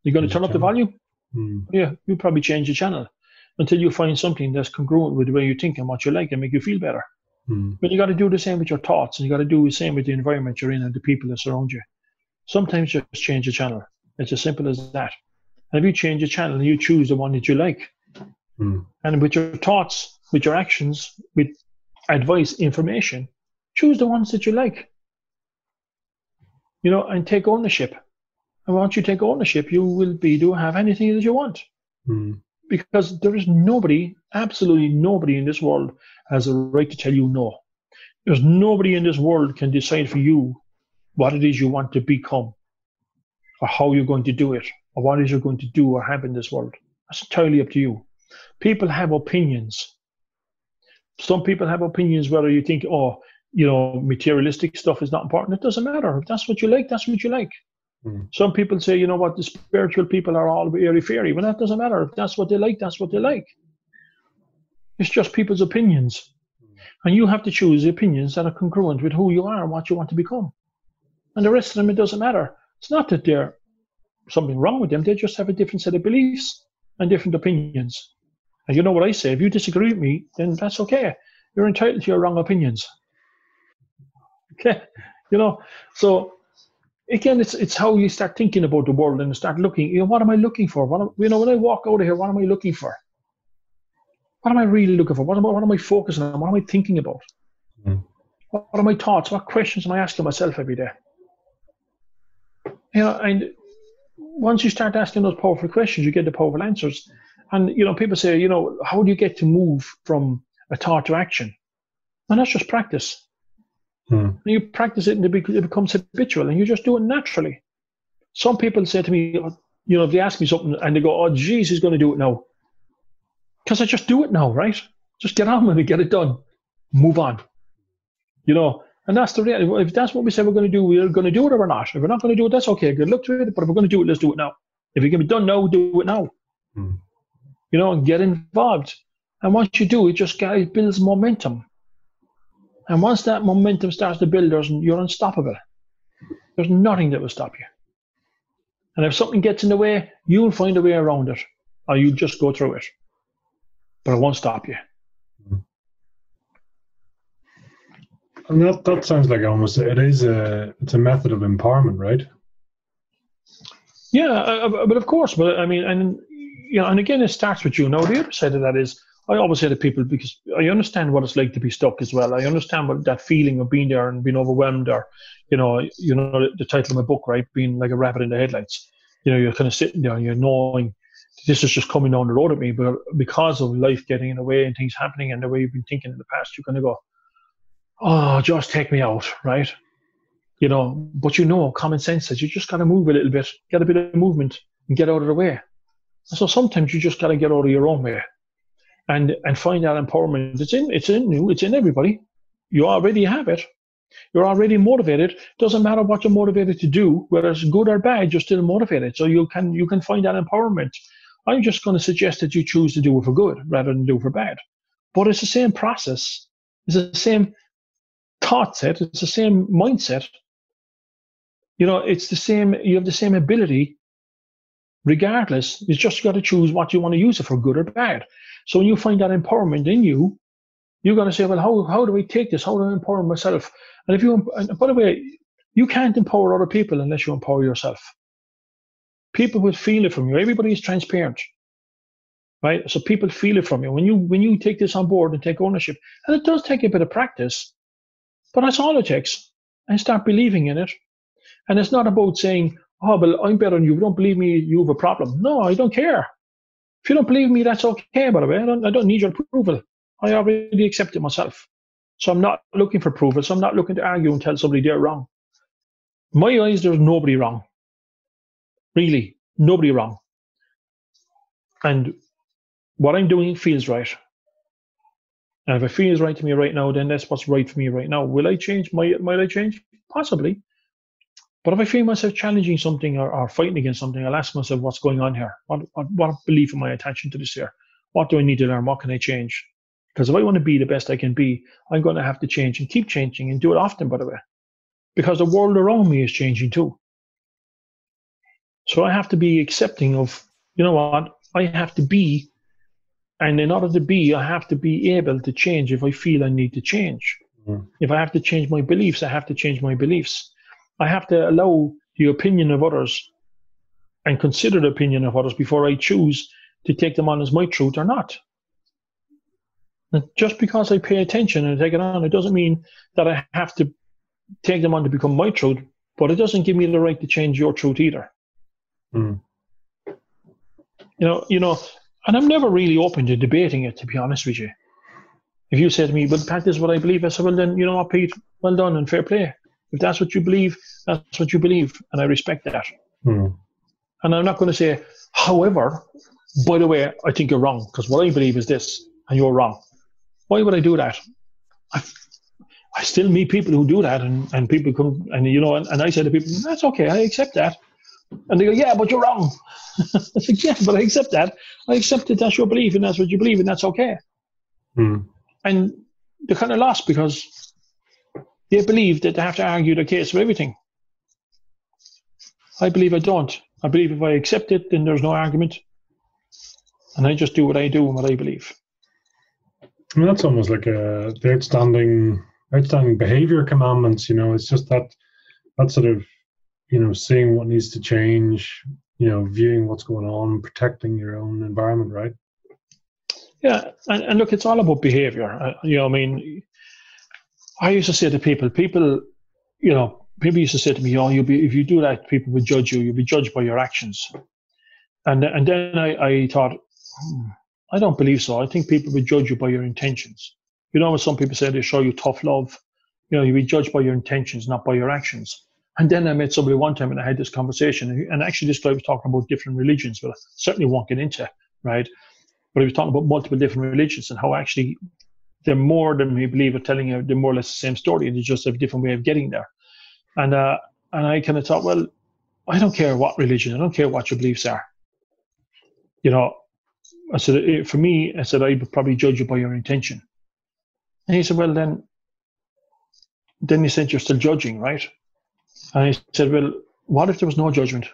You're going to turn up the volume? Mm. Yeah, you probably change the channel until you find something that's congruent with the way you think and what you like and make you feel better. Mm. But you got to do the same with your thoughts and you got to do the same with the environment you're in and the people that surround you. Sometimes just change the channel. It's as simple as that. And if you change the channel, and you choose the one that you like. Mm. And with your thoughts, with your actions, with advice, information, choose the ones that you like. You know, and take ownership. And once you take ownership, you will be to have anything that you want. Mm. Because there is nobody, absolutely nobody in this world has a right to tell you no. There's nobody in this world can decide for you what it is you want to become, or how you're going to do it, or what it is you're going to do or have in this world. That's entirely up to you. People have opinions. Some people have opinions whether you think, oh, you know, materialistic stuff is not important. It doesn't matter. If that's what you like, that's what you like. Mm. Some people say, you know what, the spiritual people are all airy fairy. Well, that doesn't matter. If that's what they like, that's what they like. It's just people's opinions. Mm. And you have to choose opinions that are congruent with who you are and what you want to become. And the rest of them, it doesn't matter. It's not that there's something wrong with them. They just have a different set of beliefs and different opinions. And you know what I say? If you disagree with me, then that's okay. You're entitled to your wrong opinions. Okay, you know, so again, it's it's how you start thinking about the world and start looking. You know, what am I looking for? What am, you know, when I walk out of here, what am I looking for? What am I really looking for? What am I, what am I focusing on? What am I thinking about? Mm. What, what are my thoughts? What questions am I asking myself every day? You know, and once you start asking those powerful questions, you get the powerful answers. And you know, people say, you know, how do you get to move from a thought to action? And that's just practice. Hmm. You practice it and it becomes habitual and you just do it naturally. Some people say to me, you know, if they ask me something and they go, oh, geez, he's going to do it now. Because I just do it now, right? Just get on with it, get it done, move on. You know, and that's the reality. If that's what we say we're going to do, we're going to do it or we're not. If we're not going to do it, that's okay. Good luck to it. But if we're going to do it, let's do it now. If it can be done now, do it now. Hmm. You know, and get involved. And once you do, it just it builds momentum. And once that momentum starts to build, you're unstoppable. There's nothing that will stop you. And if something gets in the way, you'll find a way around it, or you'll just go through it. But it won't stop you. And that, that sounds like almost it is a it's a method of empowerment, right? Yeah, uh, uh, but of course, but I mean, and you know, and again, it starts with you. Now, the other side of that is I always say to people because I understand what it's like to be stuck as well. I understand what that feeling of being there and being overwhelmed, or you know, you know the, title of my book, right, being like a rabbit in the headlights. you know, you're kind of sitting there and you're knowing this is just coming down the road at me, but because of life getting in the way and things happening and the way you've been thinking in the past, you're going to go, oh, just take me out, right? You know, but you know, common sense says you just got to move a little bit, get a bit of movement and get out of the way. So sometimes you just got to get out of your own way and, and find that empowerment. It's in, it's in you, it's in everybody. You already have it. You're already motivated. Doesn't matter what you're motivated to do, whether it's good or bad, you're still motivated. So you can you can find that empowerment. I'm just going to suggest that you choose to do it for good rather than do it for bad. But it's the same process. It's the same thought set. It's the same mindset. You know, it's the same. You have the same ability, regardless. It's just got to choose what you want to use it for, good or bad. So when you find that empowerment in you, you're going to say, well, how how do I take this? How do I empower myself? And if you, and by the way, you can't empower other people unless you empower yourself. People will feel it from you. Everybody is transparent, right? So people feel it from you when you when you take this on board and take ownership. And it does take a bit of practice, but that's all it takes. And start believing in it. And it's not about saying, "Oh, well, I'm better than you. Don't believe me. You have a problem." No, I don't care. If you don't believe me, that's okay. By the way, I don't, I don't need your approval. I already accept it myself. So I'm not looking for approval. So I'm not looking to argue and tell somebody they're wrong. In my eyes, there's nobody wrong. Really, nobody wrong. And what I'm doing feels right. And if it feels right to me right now, then that's what's right for me right now. Will I change? Might, might I change? Possibly. But if I feel myself challenging something or, or fighting against something, I'll ask myself, what's going on here? What, what, what belief am I attaching to this here? What do I need to learn? What can I change? Because if I want to be the best I can be, I'm going to have to change and keep changing and do it often, by the way, because the world around me is changing too. So I have to be accepting of, you know what, I have to be, and in order to be, I have to be able to change if I feel I need to change. Mm-hmm. If I have to change my beliefs, I have to change my beliefs. I have to allow the opinion of others and consider the opinion of others before I choose to take them on as my truth or not just because I pay attention and take it on, it doesn't mean that I have to take them on to become my truth, but it doesn't give me the right to change your truth either. Mm. You know, you know, and I'm never really open to debating it, to be honest with you. If you say to me, "But Pat, this is what I believe," I said, "Well, then you know what, Pete, well done and fair play. If that's what you believe, that's what you believe, and I respect that." Mm. And I'm not going to say, however, by the way, I think you're wrong because what I believe is this, and you're wrong. Why would I do that? I, I still meet people who do that, and, and people come, and you know, and, and I say to people, that's okay, I accept that. And they go, yeah, but you're wrong. I said, yeah, but I accept that. I accept that that's your belief, and that's what you believe, and that's okay. Hmm. And they're kind of lost because they believe that they have to argue the case for everything. I believe I don't. I believe if I accept it, then there's no argument. And I just do what I do and what I believe. I mean, that's almost like a the outstanding outstanding behavior commandments. You know, it's just that that sort of you know seeing what needs to change. You know, viewing what's going on, protecting your own environment, right? Yeah, and, and look, it's all about behavior. Uh, you know, I mean, I used to say to people, people, you know, people used to say to me, "Oh, you'll be if you do that, people will judge you. You'll be judged by your actions." And and then I, I thought, hmm, I don't believe so. I think people will judge you by your intentions. You know, when some people say they show you tough love, you know, you'll be judged by your intentions, not by your actions. And then I met somebody one time and I had this conversation. And actually, this guy was talking about different religions, but I certainly won't get into, right? But he was talking about multiple different religions and how actually they're more than we believe are telling you they're more or less the same story and they just a different way of getting there. And uh, and I kind of thought, well, I don't care what religion, I don't care what your beliefs are. You know, I said, for me, I said, I would probably judge you by your intention. And he said, well, then, then he said, you're still judging, right? And I said, well, what if there was no judgment?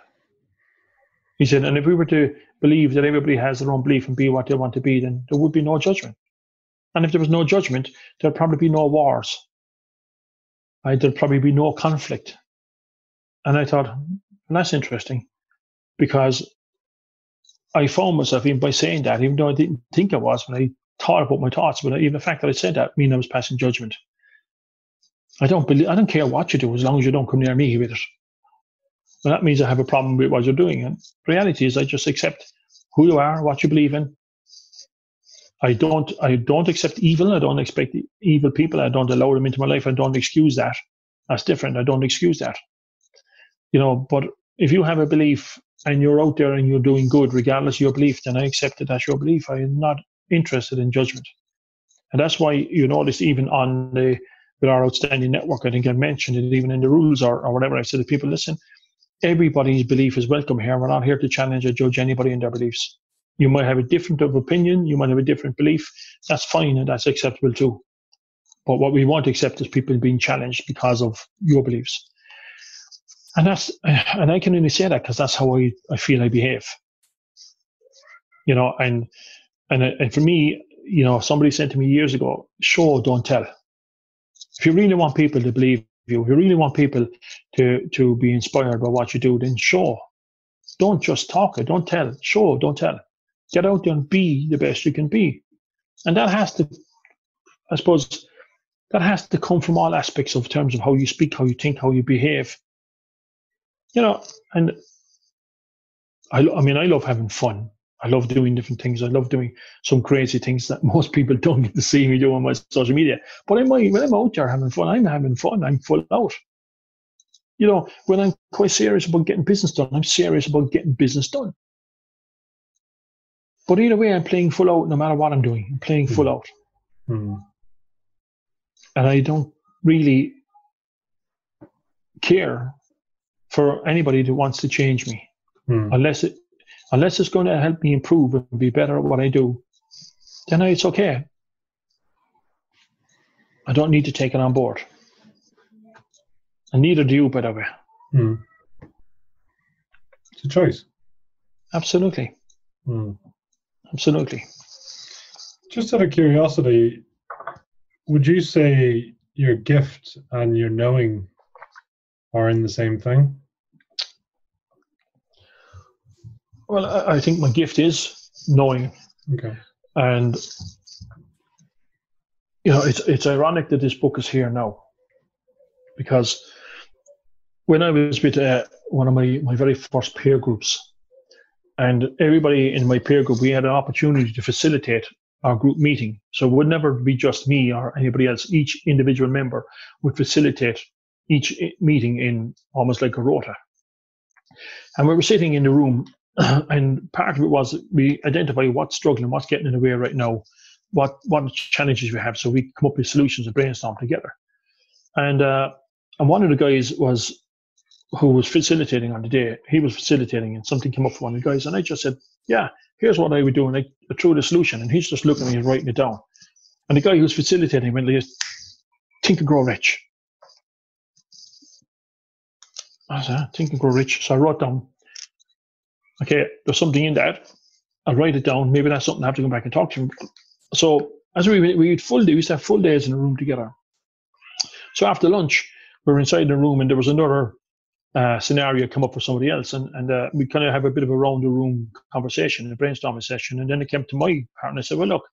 He said, and if we were to believe that everybody has their own belief and be what they want to be, then there would be no judgment. And if there was no judgment, there'd probably be no wars. Right? There'd probably be no conflict. And I thought, well, that's interesting because I found myself even by saying that, even though I didn't think I was when I thought about my thoughts, but even the fact that I said that mean I was passing judgment. I don't believe I don't care what you do as long as you don't come near me with it. well, that means I have a problem with what you're doing. And reality is, I just accept who you are, what you believe in. I don't, I don't accept evil. I don't expect evil people. I don't allow them into my life. I don't excuse that. That's different. I don't excuse that. You know, but if you have a belief and you're out there and you're doing good, regardless of your belief, then I accept it as your belief. I am not interested in judgment. And that's why you notice even on the with our outstanding network, I think I mentioned it even in the rules or, or whatever. I said to people, listen, everybody's belief is welcome here. We're not here to challenge or judge anybody in their beliefs. You might have a different of opinion, you might have a different belief. That's fine and that's acceptable too. But what we want to accept is people being challenged because of your beliefs. And that's and I can only say that because that's how I, I feel I behave. You know, and and and for me, you know, somebody said to me years ago, show, don't tell. If you really want people to believe you, if you really want people to, to be inspired by what you do, then show. Don't just talk it, don't tell. Show, don't tell. Get out there and be the best you can be. And that has to, I suppose, that has to come from all aspects of terms of how you speak, how you think, how you behave. You know, and I, I mean, I love having fun. I love doing different things. I love doing some crazy things that most people don't get to see me do on my social media. But I'm, when I'm out there having fun, I'm having fun. I'm full out. You know, when I'm quite serious about getting business done, I'm serious about getting business done. But either way, I'm playing full out no matter what I'm doing. I'm playing full hmm. out. Mm. And I don't really care for anybody that wants to change me mm. unless it unless it's going to help me improve and be better at what I do, then it's okay. I don't need to take it on board. And neither do you, by the way. Hmm. It's a choice. Absolutely. Hmm. Absolutely. Just out of curiosity, would you say your gift and your knowing are in the same thing? Well, I think my gift is knowing. Okay. And you know, it's it's ironic that this book is here now, because when I was with uh, one of my my very first peer groups, and everybody in my peer group, we had an opportunity to facilitate our group meeting. So it would never be just me or anybody else. Each individual member would facilitate each meeting in almost like a rota. And we were sitting in the room and part of it was we identify what's struggling, what's getting in the way right now, what what challenges we have, so we come up with solutions and brainstorm together. And uh, and one of the guys was who was facilitating on the day. He was facilitating, and something came up for one of the guys, and I just said, "Yeah, here's what I would do," and I threw the solution, and he's just looking at me and writing it down. And the guy who was facilitating went like, "Think and grow rich." I said, ah, "Think and grow rich." So I wrote down okay, there's something in that. I'll write it down. Maybe that's something I have to go back and talk to him. So as we we had full day, we used to have full days in a room together. So after lunch, we were inside the room, and there was another uh, scenario come up for somebody else, and and uh, we kind of have a bit of a round the room conversation, a brainstorming session, and then it came to my part, and I said, well, look,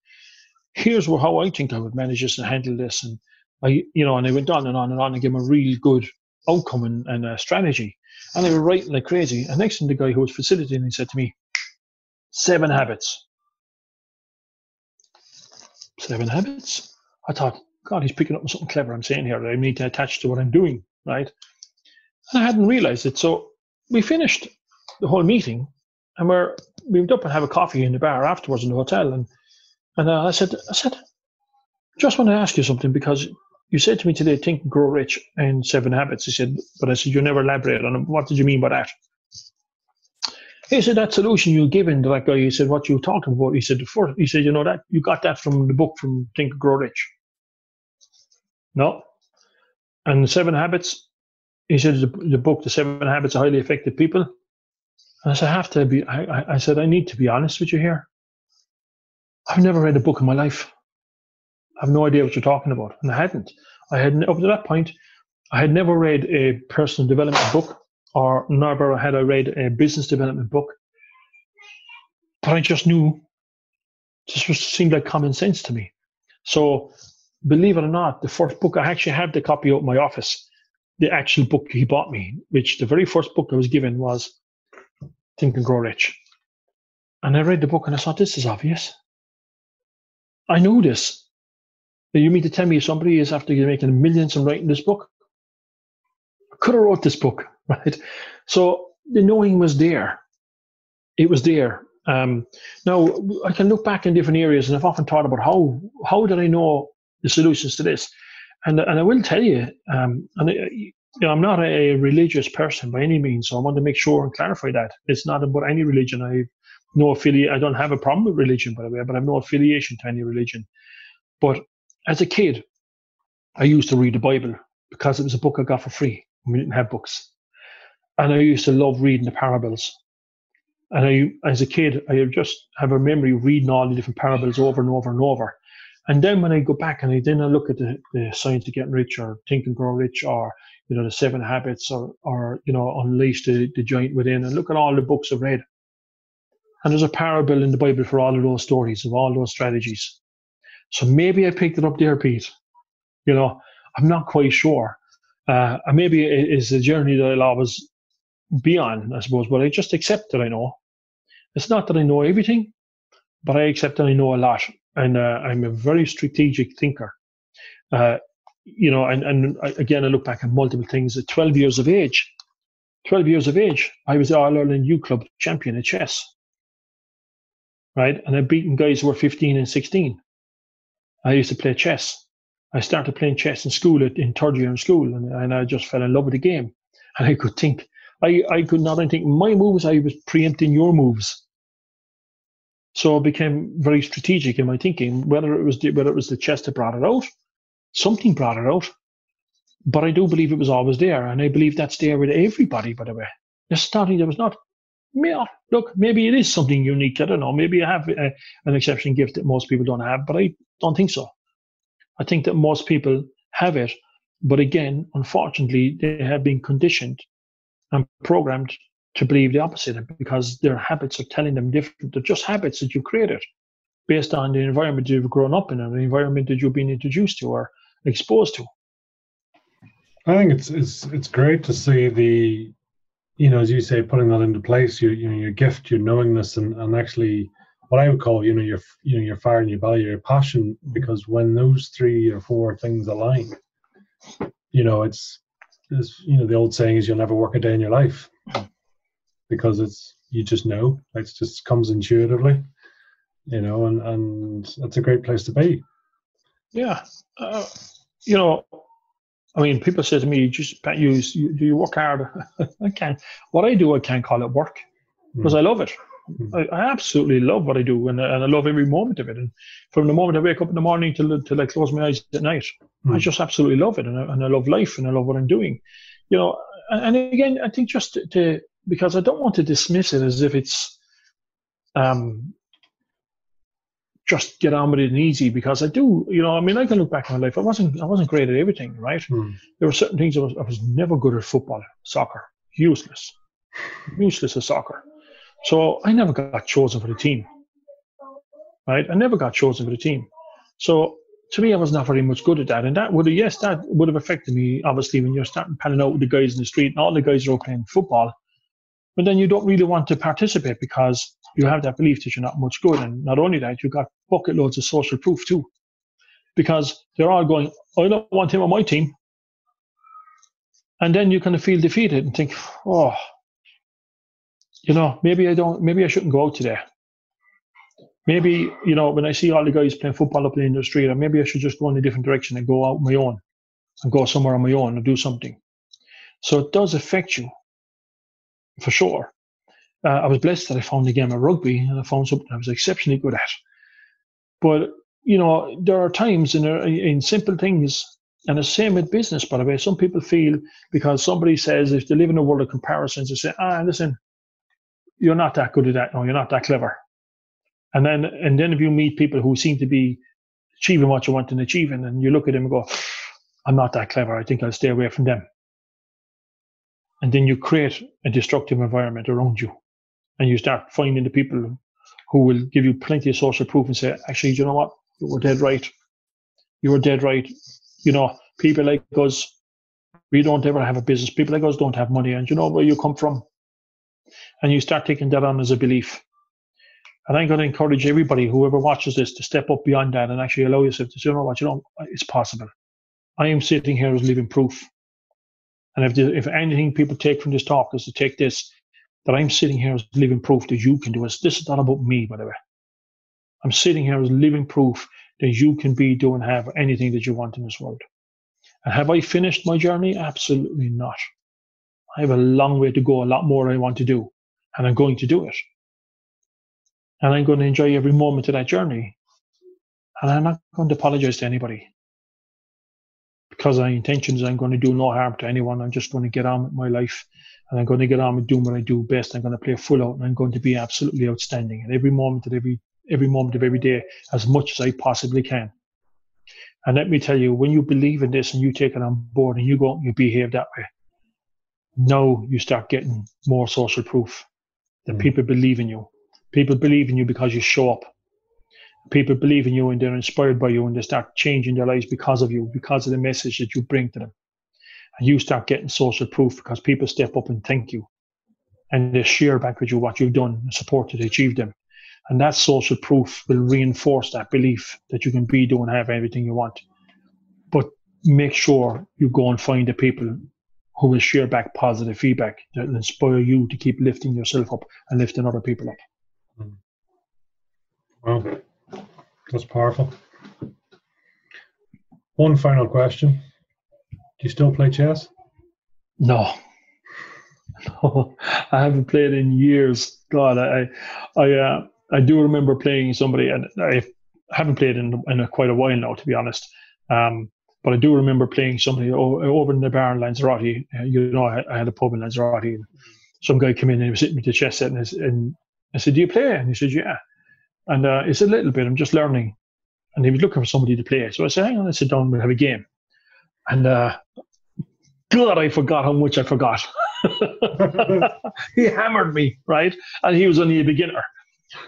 here's how I think I would manage this and handle this, and I, you know, and I went on and on and on and gave him a really good outcome and, and a strategy. And they were writing like crazy. And next thing, the guy who was facilitating he said to me, Seven habits. Seven habits? I thought, God, he's picking up something clever I'm saying here that I need to attach to what I'm doing, right? I hadn't realized it. So we finished the whole meeting and we're, we went up and have a coffee in the bar afterwards in the hotel. And, and uh, I said, I said, just want to ask you something because you said to me today, think grow rich and seven habits. He said, but I said, you never elaborated on it. What did you mean by that? He said, that solution you given to that guy, he said, what you talking about? He said, first, he said, you know that, you got that from the book from Think Grow Rich. No. And the seven habits, he said, the, the book, The Seven Habits of Highly Effective People. And I said, I have to be, I, I said, I need to be honest with you here. I've never read a book in my life. I have no idea what you're talking about. And I hadn't. I had up to that point, I had never read a personal development book, or never had I read a business development book. But I just knew this was, seemed like common sense to me. So, believe it or not, the first book I actually have the copy in my office. The actual book he bought me, which the very first book I was given was Think and Grow Rich. And I read the book and I thought, this is obvious. I know this. You mean to tell me somebody is after making millions and writing this book? I could have wrote this book, right? So the knowing was there. It was there. Um, now I can look back in different areas, and I've often thought about how how did I know the solutions to this? And and I will tell you, um, and you know, I'm not a religious person by any means, so I want to make sure and clarify that it's not about any religion. I no affiliate. I don't have a problem with religion, by the way, but I have no affiliation to any religion. But as a kid, I used to read the Bible because it was a book I got for free. We didn't have books, and I used to love reading the parables. And I, as a kid, I just have a memory of reading all the different parables over and over and over. And then when I go back and I then I look at the, the science of getting rich or think and grow rich or you know the seven habits or or you know unleash the, the giant within and look at all the books I've read and there's a parable in the Bible for all of those stories, of all those strategies. So maybe I picked it up there, Pete. You know, I'm not quite sure. Uh, maybe it is a journey that I'll always be on, I suppose, but I just accept that I know. It's not that I know everything, but I accept that I know a lot. And uh, I'm a very strategic thinker. Uh, you know, and, and again, I look back at multiple things. At 12 years of age, 12 years of age, I was the All Ireland Youth Club champion at chess right? And I've beaten guys who were 15 and 16. I used to play chess. I started playing chess in school, at, in third year in school, and, and I just fell in love with the game. And I could think, I, I could not think my moves, I was preempting your moves. So I became very strategic in my thinking, whether it was the, whether it was the chess that brought it out, something brought it out. But I do believe it was always there, and I believe that's there with everybody. By the way, there's nothing that was not yeah, look, maybe it is something unique. I don't know. Maybe I have a, an exception gift that most people don't have, but I don't think so. I think that most people have it, but again, unfortunately, they have been conditioned and programmed to believe the opposite because their habits are telling them different. They're just habits that you created based on the environment you've grown up in and the environment that you've been introduced to or exposed to. I think it's it's it's great to see the you know, as you say, putting that into place, your you know, your gift, your knowingness, and, and actually what I would call, you know, your you know, your fire and your value, your passion, because when those three or four things align, you know, it's, it's you know, the old saying is you'll never work a day in your life because it's you just know, it just comes intuitively, you know, and and that's a great place to be. Yeah, uh, you know, I mean, people say to me, "Just use you, do you work hard?" I can't. What I do, I can't call it work because mm. I love it. Mm. I, I, absolutely love what I do, and, and I love every moment of it. And from the moment I wake up in the morning till till I close my eyes at night, mm. I just absolutely love it, and I, and I love life, and I love what I'm doing. You know, and, and again, I think just to, to because I don't want to dismiss it as if it's um, just get on with it and easy because I do, you know, I mean, I can look back on my life. I wasn't, I wasn't great at everything, right? Mm. There were certain things I was, I was never good at football, soccer, useless, useless at soccer. So I never got chosen for the team, right? I never got chosen for the team. So to me, I was not very much good at that. And that would have, yes, that would have affected me, obviously, when you're starting panning out with the guys in the street and all the guys are all playing football. But then you don't really want to participate because you have that belief that you're not much good. And not only that, you've got bucket loads of social proof too. Because they're all going, I don't want him on my team. And then you kind of feel defeated and think, oh, you know, maybe I don't, maybe I shouldn't go out today. Maybe, you know, when I see all the guys playing football up in the street, or maybe I should just go in a different direction and go out my own and go somewhere on my own and do something. So it does affect you for sure uh, I was blessed that I found the game of rugby and I found something I was exceptionally good at. But you know, there are times in in simple things, and the same with business. By the way, some people feel because somebody says if they live in a world of comparisons, they say, "Ah, listen, you're not that good at that. No, you're not that clever." And then and then if you meet people who seem to be achieving what you want to achieving, and you look at them and go, "I'm not that clever. I think I'll stay away from them." And then you create a destructive environment around you and you start finding the people who will give you plenty of social proof and say, actually, you know what, you were dead right. You were dead right. You know, people like us, We don't ever have a business. People like us don't have money, and you know where you come from. And you start taking that on as a belief. And I'm going to encourage everybody, whoever watches this, to step up beyond that and actually allow yourself to say, you know what, you know, it's possible. I am sitting here as living proof. And if, if anything people take from this talk is to take this, that I'm sitting here as living proof that you can do it. This is not about me, by the way. I'm sitting here as living proof that you can be, do, and have anything that you want in this world. And have I finished my journey? Absolutely not. I have a long way to go, a lot more I want to do, and I'm going to do it. And I'm going to enjoy every moment of that journey. And I'm not going to apologize to anybody because my intention is I'm going to do no harm to anyone. I'm just going to get on with my life and I'm going to get on with doing what I do best. I'm going to play full out and I'm going to be absolutely outstanding at every moment of every every moment of every day as much as I possibly can. And let me tell you, when you believe in this and you take it on board and you go and you behave that way, now you start getting more social proof that mm. people believe in you. People believe in you because you show up. People believe in you and they're inspired by you and they start changing their lives because of you, because of the message that you bring to them. And you start getting social proof because people step up and thank you. And they share back with you what you've done and support to achieve them. And that social proof will reinforce that belief that you can be, do, and have everything you want. But make sure you go and find the people who will share back positive feedback that will inspire you to keep lifting yourself up and lifting other people up. Mm. That's powerful. One final question. Do you still play chess? No. No, I haven't played in years. God, I, I, uh, I do remember playing somebody, and I haven't played in, in a, quite a while now, to be honest. Um, but I do remember playing somebody over in the bar in Lanzarote. Uh, you know, I, I, had a pub in Lanzarote, and some guy came in and he was sitting with the chess set, and, and I said, "Do you play?" And he said, "Yeah." And uh, said, "A little bit. I'm just learning." And he was looking for somebody to play. So I said, "Hang on, let's sit down. We'll have a game." And uh, God, I forgot how much I forgot. he hammered me, right? And he was only a beginner.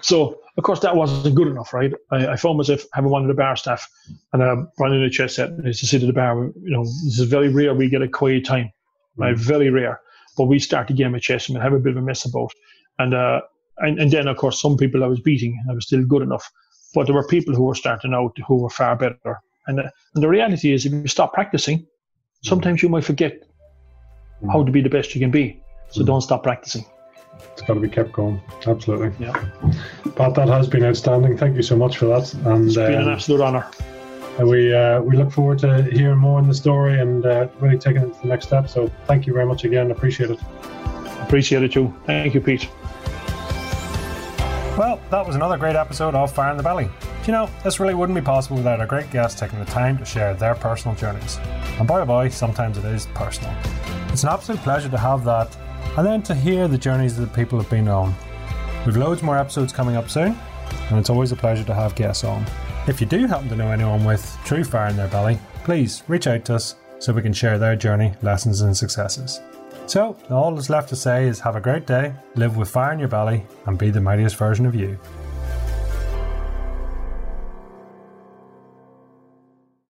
So, of course, that wasn't good enough, right? I, I found myself having one of the bar staff and uh, running a chess set. And used to sit at the bar. You know, this is very rare we get a quiet time, right? Mm. Very rare. But we start a game of chess and we have a bit of a mess about. And, uh, and, and then, of course, some people I was beating, I was still good enough. But there were people who were starting out who were far better. And, uh, and the reality is, if you stop practicing, mm. sometimes you might forget mm. how to be the best you can be. So mm. don't stop practicing it's got to be kept going. Absolutely. Yeah. Pat, that has been outstanding. Thank you so much for that. And it's been um, an absolute honour. We uh, we look forward to hearing more in the story and uh, really taking it to the next step. So thank you very much again. Appreciate it. Appreciate it too. Thank you, Pete. Well, that was another great episode of Fire in the Belly. You know, this really wouldn't be possible without our great guests taking the time to share their personal journeys. And boy oh boy, sometimes it is personal. It's an absolute pleasure to have that and then to hear the journeys that the people have been on. We've loads more episodes coming up soon, and it's always a pleasure to have guests on. If you do happen to know anyone with true fire in their belly, please reach out to us so we can share their journey, lessons, and successes. So, all that's left to say is have a great day, live with fire in your belly, and be the mightiest version of you.